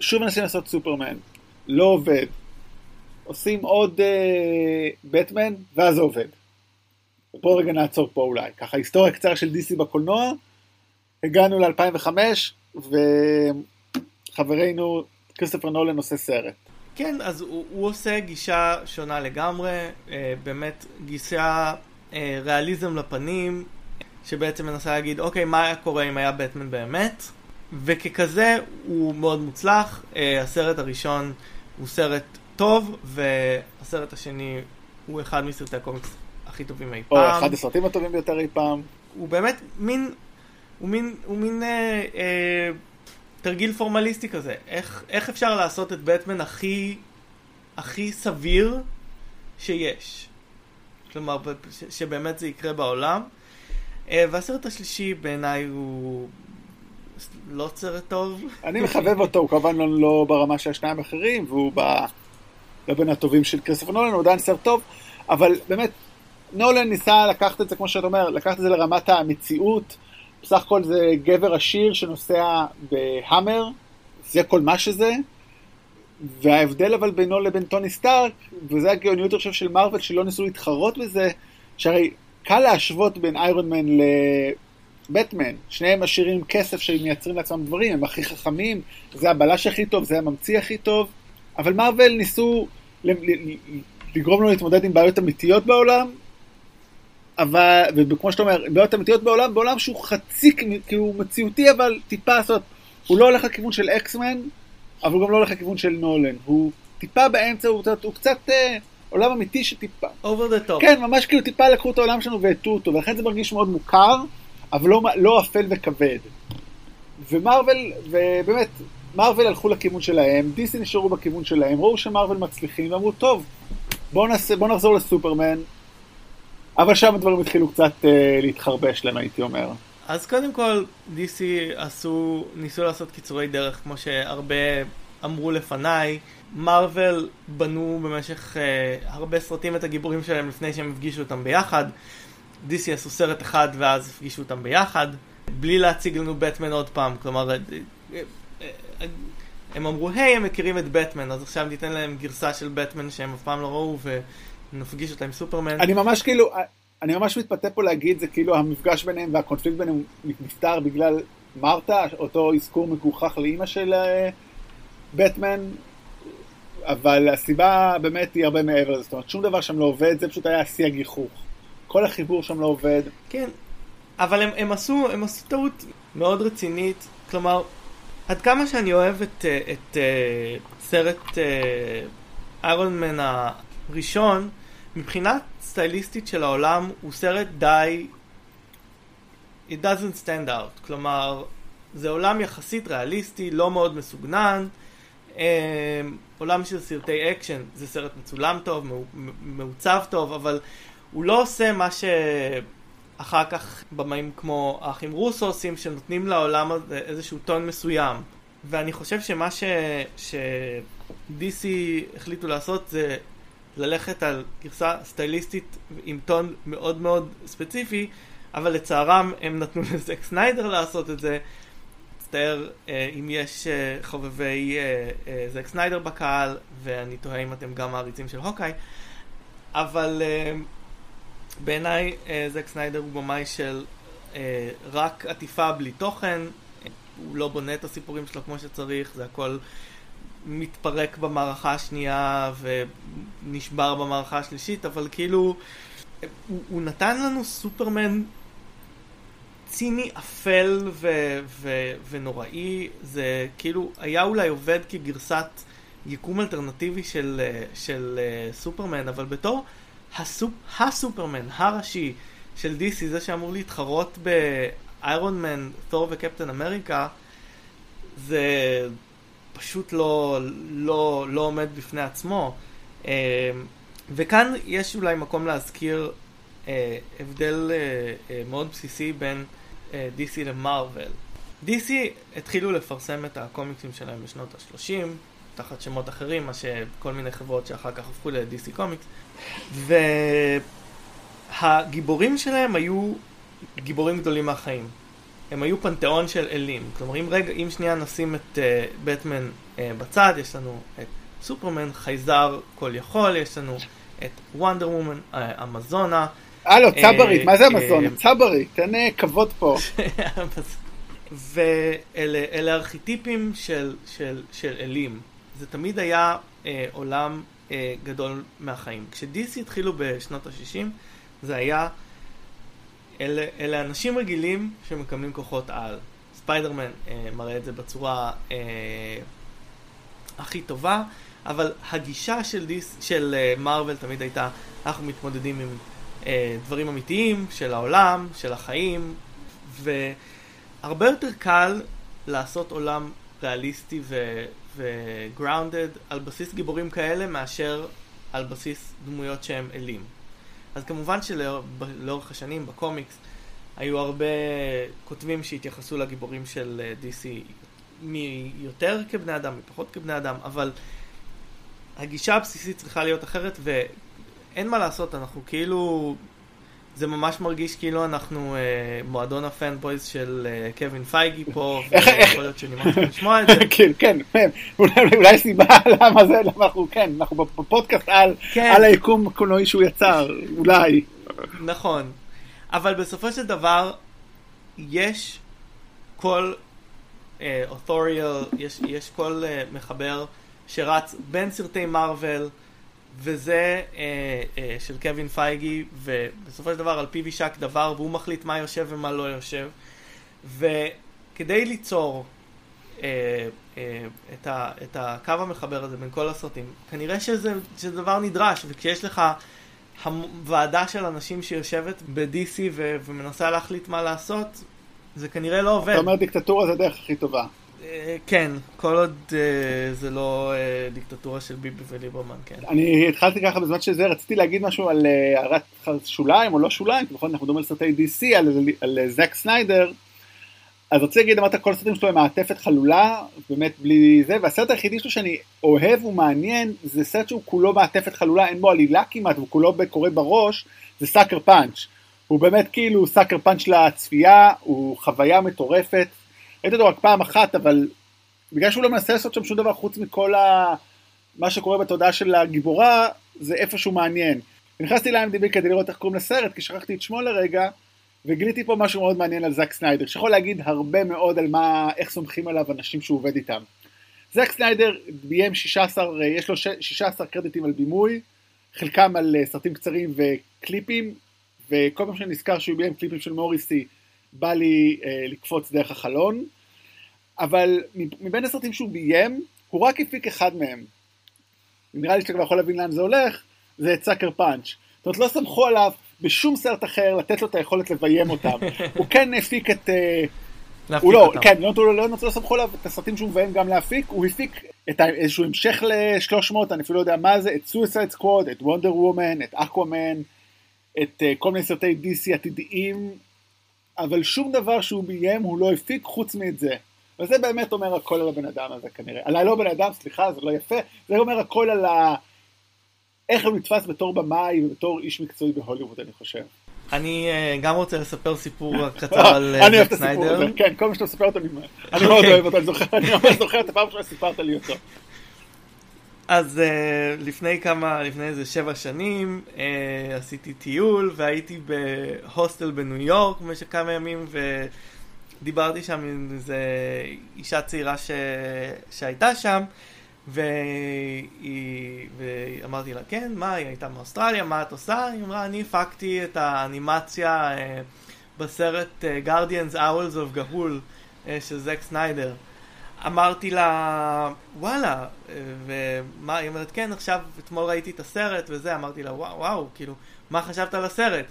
שוב מנסים לעשות סופרמן, לא עובד. עושים עוד בטמן, uh, ואז זה עובד. בואו רגע נעצור פה אולי. ככה היסטוריה קצרה של DC בקולנוע, הגענו ל-2005, וחברנו כריסטופר נולן עושה סרט. כן, אז הוא, הוא עושה גישה שונה לגמרי, אה, באמת גישה אה, ריאליזם לפנים, שבעצם מנסה להגיד, אוקיי, מה היה קורה אם היה בטמן באמת? וככזה הוא מאוד מוצלח, אה, הסרט הראשון הוא סרט טוב, והסרט השני הוא אחד מסרטי הקומיקס הכי טובים אי פעם. או אחד הסרטים הטובים ביותר אי פעם. הוא באמת מין, הוא מין, הוא מין אה, אה, תרגיל פורמליסטי כזה. איך, איך אפשר לעשות את בטמן הכי, הכי סביר שיש? כלומר, ש, שבאמת זה יקרה בעולם. אה, והסרט השלישי בעיניי הוא לא סרט טוב. אני מחבב אותו, הוא כמובן לא, לא ברמה של השניים האחרים, והוא ב... לא בין הטובים של כסף נולן, הוא עדיין סרט טוב, אבל באמת, נולן ניסה לקחת את זה, כמו שאת אומר, לקחת את זה לרמת המציאות. בסך הכל זה גבר עשיר שנוסע בהאמר, זה כל מה שזה. וההבדל אבל בינו לבין טוני סטארק, וזה הגאוניות חושב של מארוול, שלא ניסו להתחרות בזה, שהרי קל להשוות בין איירון מן לבטמן. שניהם עשירים כסף שמייצרים לעצמם דברים, הם הכי חכמים, זה הבלש הכי טוב, זה הממציא הכי טוב. אבל מארוול ניסו לגרום לו להתמודד עם בעיות אמיתיות בעולם, אבל, וכמו שאתה אומר, בעיות אמיתיות בעולם, בעולם שהוא חצי, הוא מציאותי, אבל טיפה, זאת הוא לא הולך לכיוון של אקסמן, אבל הוא גם לא הולך לכיוון של נולן. הוא טיפה באמצע, הוא, הוא קצת אה, עולם אמיתי שטיפה... over the top. כן, ממש כאילו טיפה לקחו את העולם שלנו והטו אותו, ולכן זה מרגיש מאוד מוכר, אבל לא, לא אפל וכבד. ומרוויל, ובאמת, מרוויל הלכו לכיוון שלהם, דיסי נשארו בכיוון שלהם, ראו שמרוויל מצליחים, ואמרו, טוב, בואו בוא נחזור לסופרמן, אבל שם הדברים התחילו קצת uh, להתחרבש להם, הייתי אומר. אז קודם כל, DC עשו, ניסו לעשות קיצורי דרך, כמו שהרבה אמרו לפניי. מרוויל בנו במשך uh, הרבה סרטים את הגיבורים שלהם לפני שהם הפגישו אותם ביחד. DC עשו סרט אחד ואז הפגישו אותם ביחד, בלי להציג לנו בטמן עוד פעם, כלומר, הם אמרו, היי, הם מכירים את בטמן, אז עכשיו ניתן להם גרסה של בטמן שהם אף פעם לא ראו, ונפגיש אותה עם סופרמן. אני ממש כאילו, אני ממש מתפתה פה להגיד, זה כאילו המפגש ביניהם והקונפליקט ביניהם נפתר בגלל מרתה, אותו אזכור מגוחך לאימא של בטמן, אבל הסיבה באמת היא הרבה מעבר לזה, זאת אומרת, שום דבר שם לא עובד, זה פשוט היה שיא הגיחוך. כל החיבור שם לא עובד. כן, אבל הם, הם, עשו, הם עשו טעות מאוד רצינית, כלומר, עד כמה שאני אוהב את, אה, את, את אה, סרט איירון מן הראשון, מבחינה סטייליסטית של העולם הוא סרט די... It doesn't stand out. כלומר, זה עולם יחסית ריאליסטי, לא מאוד מסוגנן. אה, עולם של סרטי אקשן, זה סרט מצולם טוב, מעוצב טוב, אבל הוא לא עושה מה ש... אחר כך במאים כמו האחים רוסו עושים, שנותנים לעולם הזה איזשהו טון מסוים. ואני חושב שמה ש... ש... DC החליטו לעשות זה ללכת על גרסה סטייליסטית עם טון מאוד מאוד ספציפי, אבל לצערם הם נתנו [LAUGHS] לזק סניידר לעשות את זה. מצטער אה, אם יש אה, חובבי אה, אה, זק סניידר בקהל, ואני תוהה אם אתם גם מעריצים של הוקאי, אבל אה, בעיניי אה, זק סניידר הוא במאי של אה, רק עטיפה בלי תוכן, הוא לא בונה את הסיפורים שלו כמו שצריך, זה הכל מתפרק במערכה השנייה ונשבר במערכה השלישית, אבל כאילו, הוא, הוא נתן לנו סופרמן ציני אפל ו- ו- ונוראי, זה כאילו היה אולי עובד כגרסת יקום אלטרנטיבי של, של uh, סופרמן, אבל בתור הסופ, הסופרמן הראשי של DC, זה שאמור להתחרות באיירון מן, תור וקפטן אמריקה, זה פשוט לא, לא, לא עומד בפני עצמו. Uh, וכאן יש אולי מקום להזכיר uh, הבדל uh, מאוד בסיסי בין DC למרוויל. DC התחילו לפרסם את הקומיקסים שלהם בשנות ה-30, תחת שמות אחרים, מה שכל מיני חברות שאחר כך הפכו ל-DC קומיקס, והגיבורים שלהם היו גיבורים גדולים מהחיים. הם היו פנתיאון של אלים. כלומר, אם רגע, אם שנייה נשים את בטמן uh, uh, בצד, יש לנו את סופרמן, חייזר כל יכול, יש לנו את וונדר וומן, אמזונה. הלו, צברית, מה זה אמזונה? צברית, תן כבוד פה. [LAUGHS] ואלה ארכיטיפים של, של, של אלים. זה תמיד היה אה, עולם אה, גדול מהחיים. כשדיסי התחילו בשנות ה-60, זה היה, אלה, אלה אנשים רגילים שמקבלים כוחות על. ספיידרמן אה, מראה את זה בצורה אה, הכי טובה, אבל הגישה של, דיס, של אה, מרוויל תמיד הייתה, אנחנו מתמודדים עם אה, דברים אמיתיים של העולם, של החיים, והרבה יותר קל לעשות עולם ריאליסטי. וגראונדד על בסיס גיבורים כאלה מאשר על בסיס דמויות שהם אלים. אז כמובן שלאורך השנים בקומיקס היו הרבה כותבים שהתייחסו לגיבורים של אה, DC מיותר כבני אדם, מפחות כבני אדם, אבל הגישה הבסיסית צריכה להיות אחרת ואין מה לעשות, אנחנו כאילו זה ממש מרגיש כאילו אנחנו אה, מועדון הפנבויז של אה, קווין פייגי פה, [LAUGHS] ויכול להיות שנמאס לשמוע את זה. [LAUGHS] כן, כן, כן, אולי סיבה [LAUGHS] למה זה, למה אנחנו, כן, אנחנו בפודקאסט על, כן. על היקום הקולנועי שהוא יצר, אולי. נכון, אבל בסופו של דבר, יש כל אוטוריאל, אה, יש, יש כל אה, מחבר שרץ בין סרטי מארוול, וזה אה, אה, של קווין פייגי, ובסופו של דבר על פיו יישק דבר, והוא מחליט מה יושב ומה לא יושב. וכדי ליצור אה, אה, את, ה, את הקו המחבר הזה בין כל הסרטים, כנראה שזה, שזה דבר נדרש, וכשיש לך ועדה של אנשים שיושבת ב-DC ו- ומנסה להחליט מה לעשות, זה כנראה לא עובד. אתה אומר דיקטטורה זה הדרך הכי טובה. אה, כן, כל עוד אה, זה לא אה, דיקטטורה של ביבי וליברמן, כן. אני התחלתי ככה בזמן שזה, רציתי להגיד משהו על הערת שוליים או לא שוליים, נכון, אנחנו מדברים על סרטי DC, על, על זק סניידר, אז רציתי להגיד, אמרת כל הסרטים שלו הם מעטפת חלולה, באמת בלי זה, והסרט היחידי שלו שאני אוהב ומעניין, זה סרט שהוא כולו מעטפת חלולה, אין בו עלילה כמעט, הוא כולו קורא בראש, זה סאקר פאנץ'. הוא באמת כאילו סאקר פאנץ' לצפייה, הוא חוויה מטורפת. ראיתי אותו רק פעם אחת, אבל בגלל שהוא לא מנסה לעשות שם שום דבר חוץ מכל ה... מה שקורה בתודעה של הגיבורה, זה איפשהו מעניין. נכנסתי ל-IMDb כדי לראות איך קוראים לסרט, כי שכחתי את שמו לרגע, וגיליתי פה משהו מאוד מעניין על זאק סניידר, שיכול להגיד הרבה מאוד על מה, איך סומכים עליו אנשים שהוא עובד איתם. זאק סניידר ביים 16, יש לו 16 קרדיטים על בימוי, חלקם על אה, סרטים קצרים וקליפים, וכל פעם שאני נזכר שהוא ביים קליפים של מוריסי, בא לי אה, לקפוץ דרך החלון, אבל מבין הסרטים שהוא ביים, הוא רק הפיק אחד מהם. נראה לי שאתה כבר יכול להבין לאן זה הולך, זה את סאקר פאנץ'. זאת אומרת, לא סמכו עליו בשום סרט אחר לתת לו את היכולת לביים אותם. [LAUGHS] הוא כן הפיק את... אה, הוא לא, אותם. כן, לא, לא, לא, לא סמכו עליו את הסרטים שהוא מביים גם להפיק, הוא הפיק את איזשהו המשך ל-300, אני אפילו לא יודע מה זה, את סויסייד סקווד, את וונדר וומן, את אקוומן, את uh, כל מיני סרטי DC עתידיים, אבל שום דבר שהוא ביים הוא לא הפיק חוץ מאת זה. וזה באמת אומר הכל על הבן אדם הזה כנראה. עליי לא בן אדם, סליחה, זה לא יפה, זה אומר הכל על איך הוא נתפס בתור במאי ובתור איש מקצועי בהוליווד, אני חושב. אני אה, גם רוצה לספר סיפור [LAUGHS] קצר על זק סניידר. כן, כל מה שאתה מספר אותו, אני מאוד אוקיי. אוהב אותו, אני זוכר, אני ממש זוכר את הפעם שלך סיפרת לי אותו. אז uh, לפני כמה, לפני איזה שבע שנים uh, עשיתי טיול והייתי בהוסטל בניו יורק במשך כמה ימים ודיברתי שם עם איזה אישה צעירה ש... שהייתה שם והיא... ואמרתי לה כן, מה, היא הייתה מאוסטרליה, מה את עושה? היא אמרה, אני הפקתי את האנימציה uh, בסרט uh, Guardians Owls of Gahul uh, של זק סניידר. אמרתי לה, וואלה, אה, ומה, היא אומרת, כן, עכשיו, אתמול ראיתי את הסרט וזה, אמרתי לה, וואו, וואו, כאילו, מה חשבת על הסרט?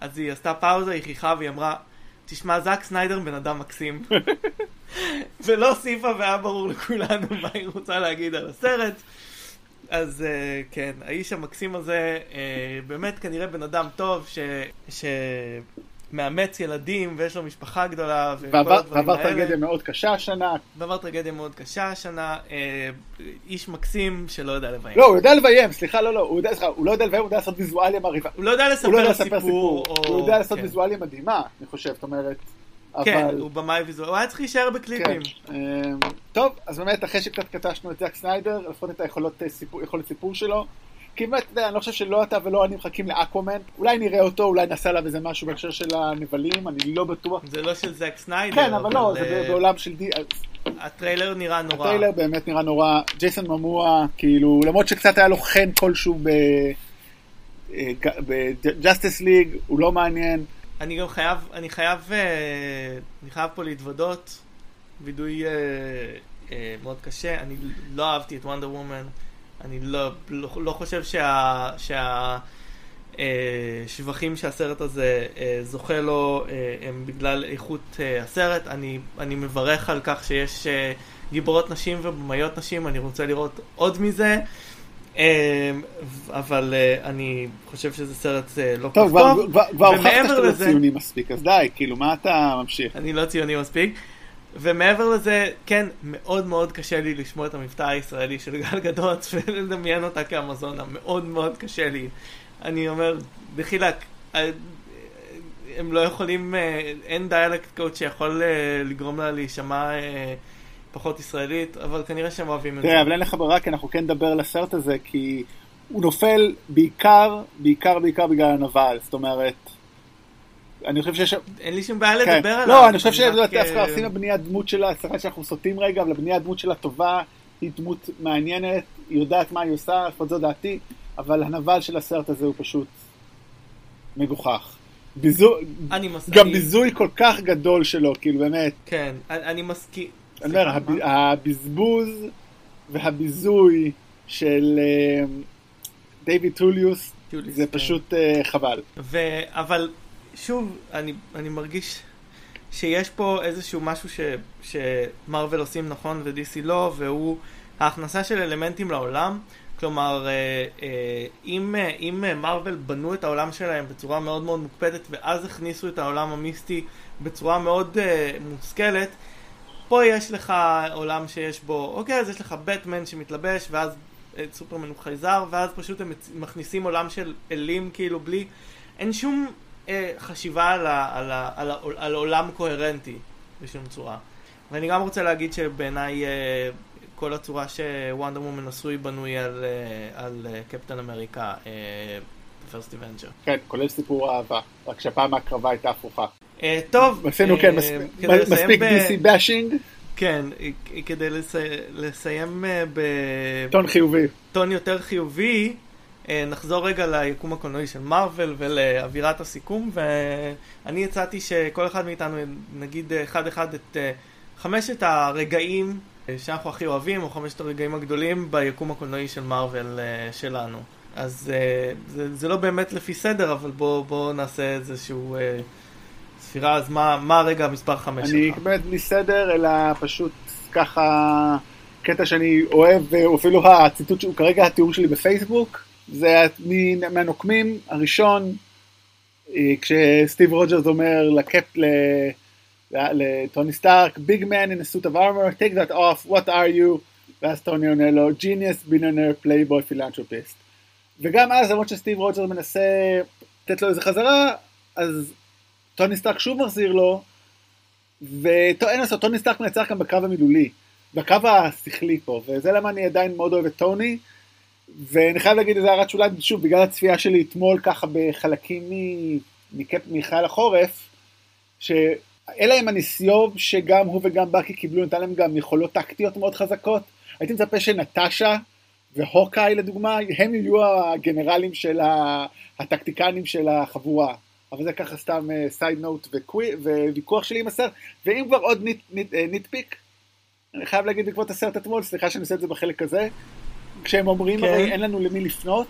אז היא עשתה פאוזה, היא חייכה והיא אמרה, תשמע, זאק סניידר בן אדם מקסים. ולא הוסיפה והיה ברור לכולנו מה היא רוצה להגיד על הסרט. אז uh, כן, האיש המקסים הזה, uh, באמת כנראה בן אדם טוב, ש... ש... מאמץ ילדים ויש לו משפחה גדולה ועבר. טרגדיה מאוד קשה השנה. ועבר טרגדיה מאוד קשה השנה, אה, איש מקסים שלא יודע לביים. לא, הוא יודע לביים, סליחה, לא, לא, הוא יודע, סליחה, הוא לא יודע לביים, הוא יודע לעשות ויזואליה מרהיבה. הוא לא יודע הוא לא יודע לספר לספר סיפור. או- הוא יודע לעשות כן. ויזואליה מדהימה, אני חושב, זאת אומרת. כן, אבל- הוא במאי ויזואל, הוא היה צריך להישאר בקליפים. כן. אמ, טוב, אז באמת אחרי שקצת קטשנו את זאק סניידר, לפחות את היכולות אה, סיפור, סיפור שלו, יודע, אני לא חושב שלא אתה ולא אני מחכים לאקוומן, אולי נראה אותו, אולי נעשה עליו איזה משהו בהקשר של הנבלים, אני לא בטוח. זה לא של זק סניידר. כן, אבל לא, אה, זה בעולם של די... הטריילר נראה נורא. הטריילר באמת נראה נורא, ג'ייסון ממוע, כאילו, למרות שקצת היה לו חן כלשהו. אה, בג'סטיס ליג, הוא לא מעניין. אני גם חייב, אני חייב, אה, אני חייב פה להתוודות, וידוי אה, אה, מאוד קשה, אני לא אהבתי את וונדר וומן, אני לא, לא, לא חושב שה... שה אה, שבחים שהסרט הזה אה, זוכה לו אה, הם בגלל איכות אה, הסרט. אני, אני מברך על כך שיש אה, גיבורות נשים ובמאיות נשים, אני רוצה לראות עוד מזה. אה, אבל אה, אני חושב שזה סרט אה, לא כל טוב, כך כבר- טוב. כבר הוכחת שאתה לא ציוני מספיק, אז די, כאילו, מה אתה ממשיך? אני לא ציוני מספיק. ומעבר לזה, כן, מאוד מאוד קשה לי לשמוע את המבטא הישראלי של גל גדות [LAUGHS] ולדמיין אותה כאמזונה, מאוד מאוד קשה לי. אני אומר, בחילק, אה, הם לא יכולים, אה, אין דיאלקט קוד שיכול אה, לגרום לה להישמע פחות ישראלית, אבל כנראה שהם אוהבים את זה. תראה, אבל אין לך ברירה, כי אנחנו כן נדבר על הסרט הזה, כי הוא נופל בעיקר, בעיקר, בעיקר בגלל הנבל, זאת אומרת, אני חושב שיש... אין לי שום בעיה כן. לדבר עליו. לא, אני חושב רק, אה, שדווקא עושים הבניית דמות שלה, סליחה שאנחנו סוטים רגע, אבל הבניית דמות שלה טובה, היא דמות מעניינת, היא יודעת מה היא עושה, לפחות זו דעתי, אבל הנבל של הסרט הזה הוא פשוט מגוחך. ביזוי, מס... גם אני- ביזוי כל כך גדול שלו, כאילו באמת, כן, אני אני מסכים. אני אומר, הב-? הבזבוז והביזוי של אה, דיוויד טוליוס, זה כן. פשוט אה, חבל. ו... אבל שוב, אני, אני מרגיש שיש פה איזשהו משהו ש... שמרוויל עושים נכון ו-DC לא, והוא ההכנסה של אלמנטים לעולם. כלומר, אה, אה, אם, אה, אם מרוויל בנו את העולם שלהם בצורה מאוד מאוד מוקפדת, ואז הכניסו את העולם המיסטי בצורה מאוד מושכלת, פה יש לך עולם שיש בו, אוקיי, אז יש לך בטמן שמתלבש, ואז סופרמן הוא חייזר, ואז פשוט הם מכניסים עולם של אלים, כאילו, בלי... אין שום אה, חשיבה על, ה, על, ה, על, ה, על עולם קוהרנטי בשום צורה. ואני גם רוצה להגיד שבעיניי אה, כל הצורה שוונדר וומן עשוי בנוי על, אה, על אה, קפטן אמריקה, פרסט אבנג'ר. כן, כולל סיפור אהבה, רק שהפעם ההקרבה הייתה הפוכה. אה, טוב, עשינו אה, כן, מס- לסיים מספיק ב- DC bashing, כן, אה, כדי לסי... לסיים אה, טון חיובי. בטון יותר חיובי, אה, נחזור רגע ליקום הקולנועי של מארוול ולאווירת הסיכום, ואני הצעתי שכל אחד מאיתנו נגיד אה, אחד אחד את אה, חמשת הרגעים אה, שאנחנו הכי אוהבים, או חמשת הרגעים הגדולים ביקום הקולנועי של מארוול אה, שלנו. אז אה, זה, זה לא באמת לפי סדר, אבל בואו בוא נעשה איזשהו אה, ספירה, אז מה, מה הרגע המספר חמש אני שלך? באמת בלי סדר, אלא פשוט ככה קטע שאני אוהב, ואפילו הציטוט שהוא כרגע התיאור שלי בפייסבוק, זה מהנוקמים הראשון, אה, כשסטיב רוג'רס אומר לקפ... לטוני סטארק, big man in a suit of armor, take that off, what are you? ואז טוני עונה לו, genius, billionaire, playboy, philanthropist. וגם אז, למרות שסטיב רוג'ר מנסה לתת לו איזה חזרה, אז טוני סטארק שוב מחזיר לו, ואין לעשות, טוני סטארק מנצח גם בקרב המילולי, בקרב השכלי פה, וזה למה אני עדיין מאוד אוהב את טוני, ואני חייב להגיד איזה הערת שוליים, שוב, בגלל הצפייה שלי אתמול ככה בחלקים מחייל החורף, שאלה עם הניסיוב שגם הוא וגם בקי קיבלו, נתן להם גם יכולות טקטיות מאוד חזקות. הייתי מצפה שנטשה והוקאי לדוגמה, הם יהיו הגנרלים של הטקטיקנים של החבורה. אבל זה ככה סתם side uh, note וויכוח שלי עם הסרט. ואם כבר עוד nitpick, אני חייב להגיד בעקבות הסרט אתמול, סליחה שאני עושה את זה בחלק הזה, כשהם אומרים, כן. הרי אין לנו למי לפנות,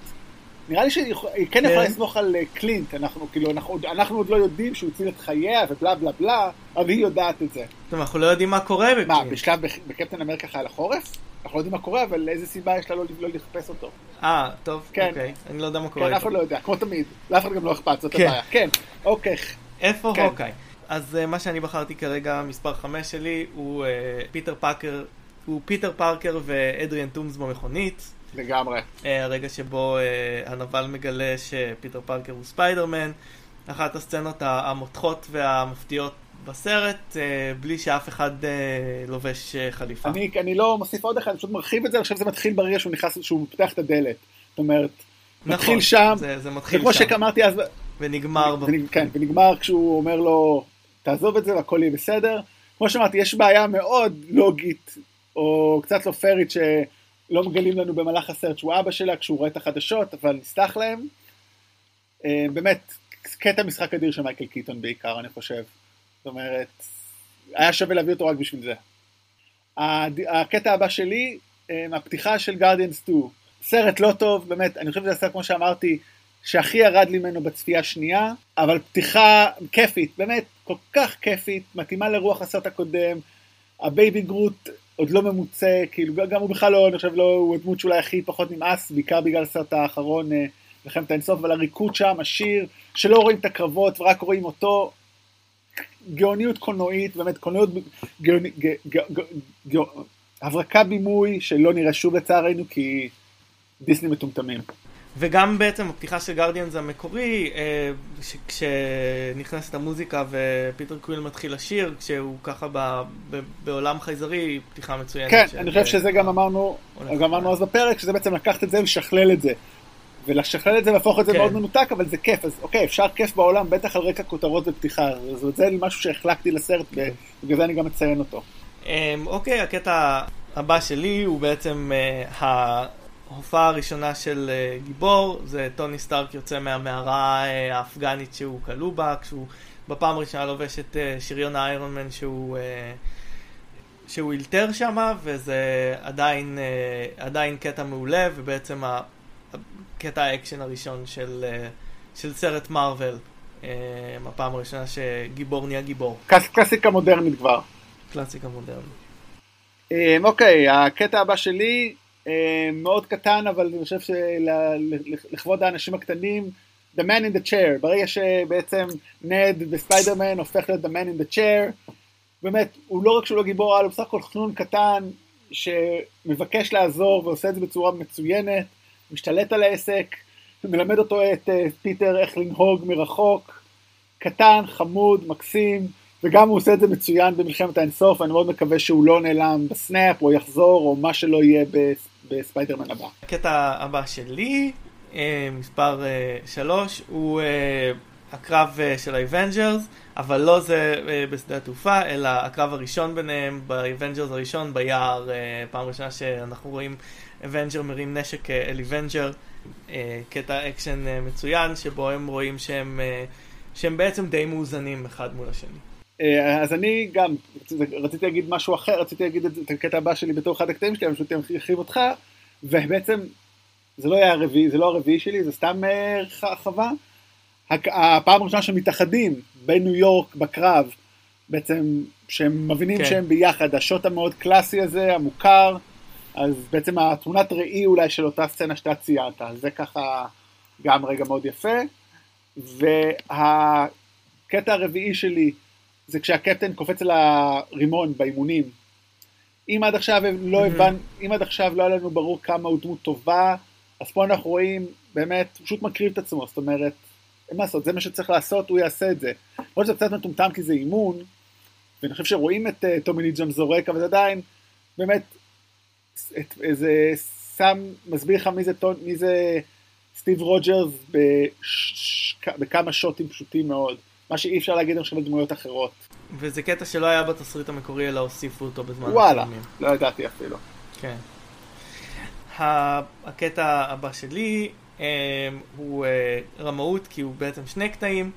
נראה לי שהיא כן יכולה כן. לסמוך על אה, קלינט, אנחנו כאילו, אנחנו, אנחנו עוד לא יודעים שהוא הציל את חייה ובלה בלה בלה, אבל היא יודעת את זה. טוב, אנחנו לא יודעים מה קורה בקלינט. מה, בשלב בקפטן אמריקה חייל החורף? אנחנו לא יודעים מה קורה, אבל איזה סיבה יש לה לא, לא לחפש אותו. אה, טוב, כן. אוקיי, אני לא יודע מה קורה. כן, אף אחד לא יודע, כמו תמיד, לאף אחד גם לא אכפת, זאת כן. הבעיה. כן, אוקיי. איפה כן. הוקאי? אז uh, מה שאני בחרתי כרגע, מספר 5 שלי, הוא uh, פיטר פארקר, הוא פיטר פארקר ואדריאן טומס במכונית. לגמרי. אה, הרגע שבו אה, הנבל מגלה שפיטר פארקר הוא ספיידרמן. אחת הסצנות המותחות והמפתיעות בסרט, אה, בלי שאף אחד לובש חליפה. אני, אני לא מוסיף עוד אחד, אני פשוט מרחיב את זה, אני חושב שזה מתחיל ברגע שהוא נכנס, שהוא פותח את הדלת. זאת אומרת, נכון, מתחיל שם, זה, זה מתחיל וכמו שאמרתי אז, ונגמר. ונג, ב... כן, ונגמר כשהוא אומר לו, תעזוב את זה והכל יהיה בסדר. כמו שאמרתי, יש בעיה מאוד לוגית, או קצת לא פיירית, לא מגלים לנו במהלך הסרט שהוא אבא שלה כשהוא רואה את החדשות, אבל נסלח להם. אה, באמת, קטע משחק אדיר של מייקל קיטון בעיקר, אני חושב. זאת אומרת, היה שווה להביא אותו רק בשביל זה. הקטע הבא שלי, אה, הפתיחה של גרדיאנס 2. סרט לא טוב, באמת, אני חושב שזה הסרט, כמו שאמרתי, שהכי ירד לי ממנו בצפייה שנייה, אבל פתיחה כיפית, באמת, כל כך כיפית, מתאימה לרוח הסרט הקודם. הבייבי גרוט עוד לא ממוצה, כאילו גם הוא בכלל לא, אני חושב, לא, הוא הדמות שאולי הכי פחות נמאס, בעיקר בגלל הסרט האחרון, אה, מלחמת האינסוף, אבל הריקוד שם, השיר, שלא רואים את הקרבות ורק רואים אותו, גאוניות קולנועית, באמת קולנועיות, גאוני, גא, גא, גא, גא, הברקה בימוי שלא נראה שוב לצערנו, כי דיסני מטומטמים. וגם בעצם הפתיחה של Guardians המקורי, אה, כשנכנסת המוזיקה ופיטר קוויל מתחיל לשיר, כשהוא ככה ב, ב, בעולם חייזרי, פתיחה מצוינת. כן, אני חושב שזה גם אמרנו, גם אמרנו אז בפרק, שזה בעצם לקחת את זה ולשכלל את זה. ולשכלל את זה ולהפוך את זה כן. מאוד מנותק, אבל זה כיף, אז אוקיי, אפשר כיף בעולם, בטח על רקע כותרות ופתיחה, אז זה משהו שהחלקתי לסרט, כן. ובגלל זה אני גם מציין אותו. אמ, אוקיי, הקטע הבא שלי הוא בעצם אה, ההופעה הראשונה של uh, גיבור, זה טוני סטארק יוצא מהמערה uh, האפגנית שהוא כלוא בה, כשהוא בפעם הראשונה לובש את uh, שריון האיירון מן שהוא, uh, שהוא אילתר שם, וזה עדיין, אה, עדיין קטע מעולה, ובעצם הקטע האקשן הראשון של, אה, של סרט מארוול, אה, הפעם הראשונה שגיבור נהיה גיבור. קלאס, קלאסיקה מודרנית כבר. קלאסיקה מודרנית. אוקיי, הקטע הבא שלי מאוד קטן, אבל אני חושב שלכבוד האנשים הקטנים, The Man in the Chair, ברגע שבעצם נד מספיידרמן הופך להיות The Man in the Chair, באמת, הוא לא רק שהוא לא גיבור על, הוא בסך הכל חנון קטן שמבקש לעזור ועושה את זה בצורה מצוינת, משתלט על העסק, מלמד אותו את אה, פיטר איך לנהוג מרחוק, קטן, חמוד, מקסים, וגם הוא עושה את זה מצוין במלחמת האינסוף, אני מאוד מקווה שהוא לא נעלם ב snap או יחזור או מה שלא יהיה בספיידרמן הבא. הקטע הבא שלי, אה, מספר 3, אה, הוא אה, הקרב של ה Avengers, אבל לא זה בשדה התעופה, אלא הקרב הראשון ביניהם, ב Avengers הראשון ביער, פעם ראשונה שאנחנו רואים Avenger מרים נשק אל Avenger, קטע אקשן מצוין, שבו הם רואים שהם, שהם בעצם די מאוזנים אחד מול השני. אה, אז אני גם רציתי להגיד משהו אחר, רציתי להגיד את הקטע הבא שלי בתור אחד הקטעים שלי, אני פשוט ארחיב אותך, ובעצם זה לא היה הרביעי, זה לא הרביעי שלי, זה סתם הרחבה. אה, הפעם הראשונה שהם מתאחדים בניו יורק בקרב, בעצם שהם מבינים כן. שהם ביחד, השוט המאוד קלאסי הזה, המוכר, אז בעצם התמונת ראי אולי של אותה סצנה שאתה ציינת, זה ככה גם רגע מאוד יפה. והקטע הרביעי שלי, זה כשהקפטן קופץ על הרימון באימונים. אם עד עכשיו לא הבנ... אם עד עכשיו לא היה לנו ברור כמה הוא דמות טובה, אז פה אנחנו רואים, באמת, הוא פשוט מקריב את עצמו, זאת אומרת, אין מה לעשות, זה מה שצריך לעשות, הוא יעשה את זה. למרות שזה קצת מטומטם כי זה אימון, ואני חושב שרואים את uh, טומי ליג'ון זורק, אבל זה עדיין, באמת, איזה שם, מסביר לך מי זה, מי זה סטיב רוג'רס בכמה שוטים פשוטים מאוד. מה שאי אפשר להגיד עכשיו על דמויות אחרות. וזה קטע שלא היה בתסריט המקורי, אלא הוסיפו אותו בזמן וואלה, הצילומים. לא ידעתי אפילו. כן. הקטע הבא שלי אה, הוא אה, רמאות, כי הוא בעצם שני קטעים,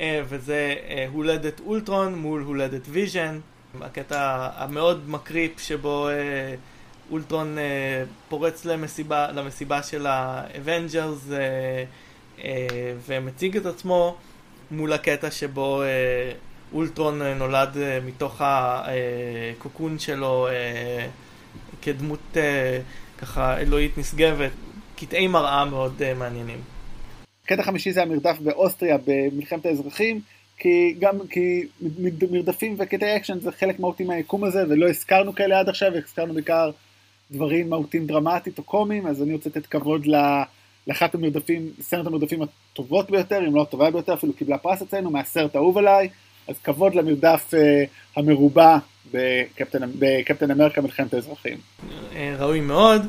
אה, וזה הולדת אולטרון מול הולדת ויז'ן. הקטע המאוד מקריפ שבו אולטרון פורץ למסיבה, למסיבה של ה Avengers ומציג את עצמו. מול הקטע שבו אה, אולטרון אה, נולד אה, מתוך הקוקון שלו אה, כדמות אה, ככה אלוהית נשגבת. קטעי מראה מאוד אה, מעניינים. קטע חמישי זה המרדף באוסטריה במלחמת האזרחים, כי גם כי מרדפים וקטעי אקשן זה חלק מהותי מהיקום הזה, ולא הזכרנו כאלה עד עכשיו, הזכרנו בעיקר דברים מהותיים דרמטית או קומיים, אז אני רוצה לתת כבוד ל... לאחת המרדפים, סרט המרדפים הטובות ביותר, אם לא הטובה ביותר, אפילו קיבלה פרס אצלנו, מהסרט האהוב עליי, אז כבוד למרדף אה, המרובע בקפטן, בקפטן אמריקה מלחמת האזרחים. אה, ראוי מאוד.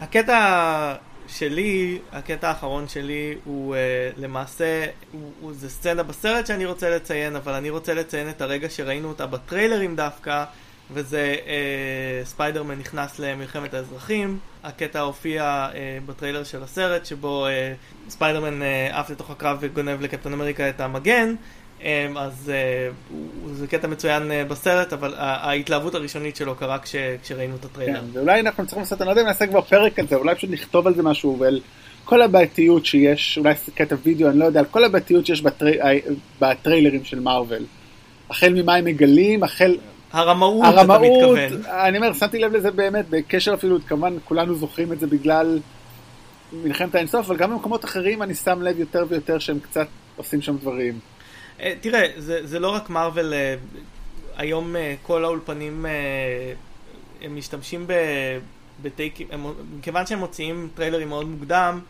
הקטע שלי, הקטע האחרון שלי הוא אה, למעשה, הוא, הוא, זה סצנה בסרט שאני רוצה לציין, אבל אני רוצה לציין את הרגע שראינו אותה בטריילרים דווקא. וזה אה, ספיידרמן נכנס למלחמת האזרחים. הקטע הופיע אה, בטריילר של הסרט, שבו אה, ספיידרמן אה, עף לתוך הקרב וגונב לקפטן אמריקה את המגן. אה, אז אה, זה קטע מצוין אה, בסרט, אבל ההתלהבות הראשונית שלו קרה כש, כשראינו את הטריילר. כן, ואולי אנחנו צריכים לעשות, אני לא יודע אם נעשה כבר פרק על זה, אולי פשוט נכתוב על זה משהו, ועל כל הבעייתיות שיש, אולי קטע וידאו, אני לא יודע, על כל הבעייתיות שיש בטרי, אה, בטריילרים של מארוול. החל ממה הם מגלים, החל... הרמאות, הרמאות אתה מתכוון. אני אומר, שמתי לב לזה באמת, בקשר אפילו, כמובן כולנו זוכרים את זה בגלל מלחמת האינסוף, אבל גם במקומות אחרים אני שם לב יותר ויותר שהם קצת עושים שם דברים. אה, תראה, זה, זה לא רק מארוול, אה, היום אה, כל האולפנים הם משתמשים בטייקים, מכיוון שהם מוציאים טריילרים מאוד מוקדם,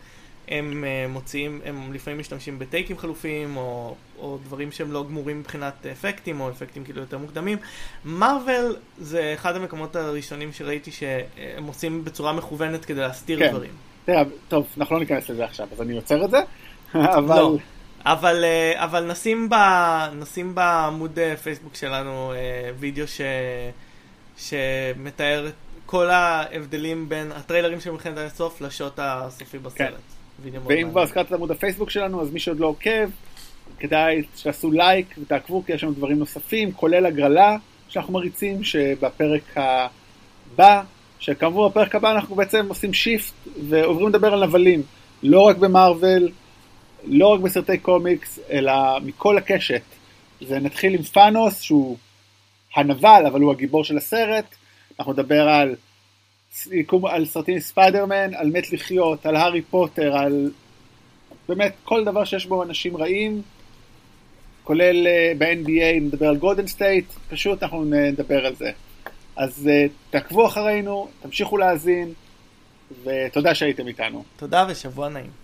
הם מוציאים, הם לפעמים משתמשים בטייקים חלופיים, או, או דברים שהם לא גמורים מבחינת אפקטים, או אפקטים כאילו יותר מוקדמים. מרוויל זה אחד המקומות הראשונים שראיתי שהם עושים בצורה מכוונת כדי להסתיר כן. דברים. תראה, טוב, אנחנו לא ניכנס לזה עכשיו, אז אני עוצר את זה, [LAUGHS] אבל... לא. אבל, אה, אבל נשים, ב, נשים בעמוד אה, פייסבוק שלנו וידאו ש, שמתאר את כל ההבדלים בין הטריילרים של מלחמת הסוף לשוט הסופי בסרט. כן. ואם כבר הזכרת את עמוד הפייסבוק שלנו, אז מי שעוד לא עוקב, כדאי שתעשו לייק ותעקבו, כי יש לנו דברים נוספים, כולל הגרלה שאנחנו מריצים, שבפרק הבא, שכמובן בפרק הבא אנחנו בעצם עושים shift ועוברים לדבר על נבלים, לא רק במארוול, לא רק בסרטי קומיקס, אלא מכל הקשת. זה נתחיל עם תאנוס, שהוא הנבל, אבל הוא הגיבור של הסרט. אנחנו נדבר על על סרטים ספיידרמן, על מת לחיות, על הארי פוטר, על באמת כל דבר שיש בו אנשים רעים, כולל אה, ב-NBA, נדבר על גולדן סטייט, פשוט אנחנו נדבר על זה. אז אה, תעקבו אחרינו, תמשיכו להאזין, ותודה שהייתם איתנו. תודה ושבוע נעים.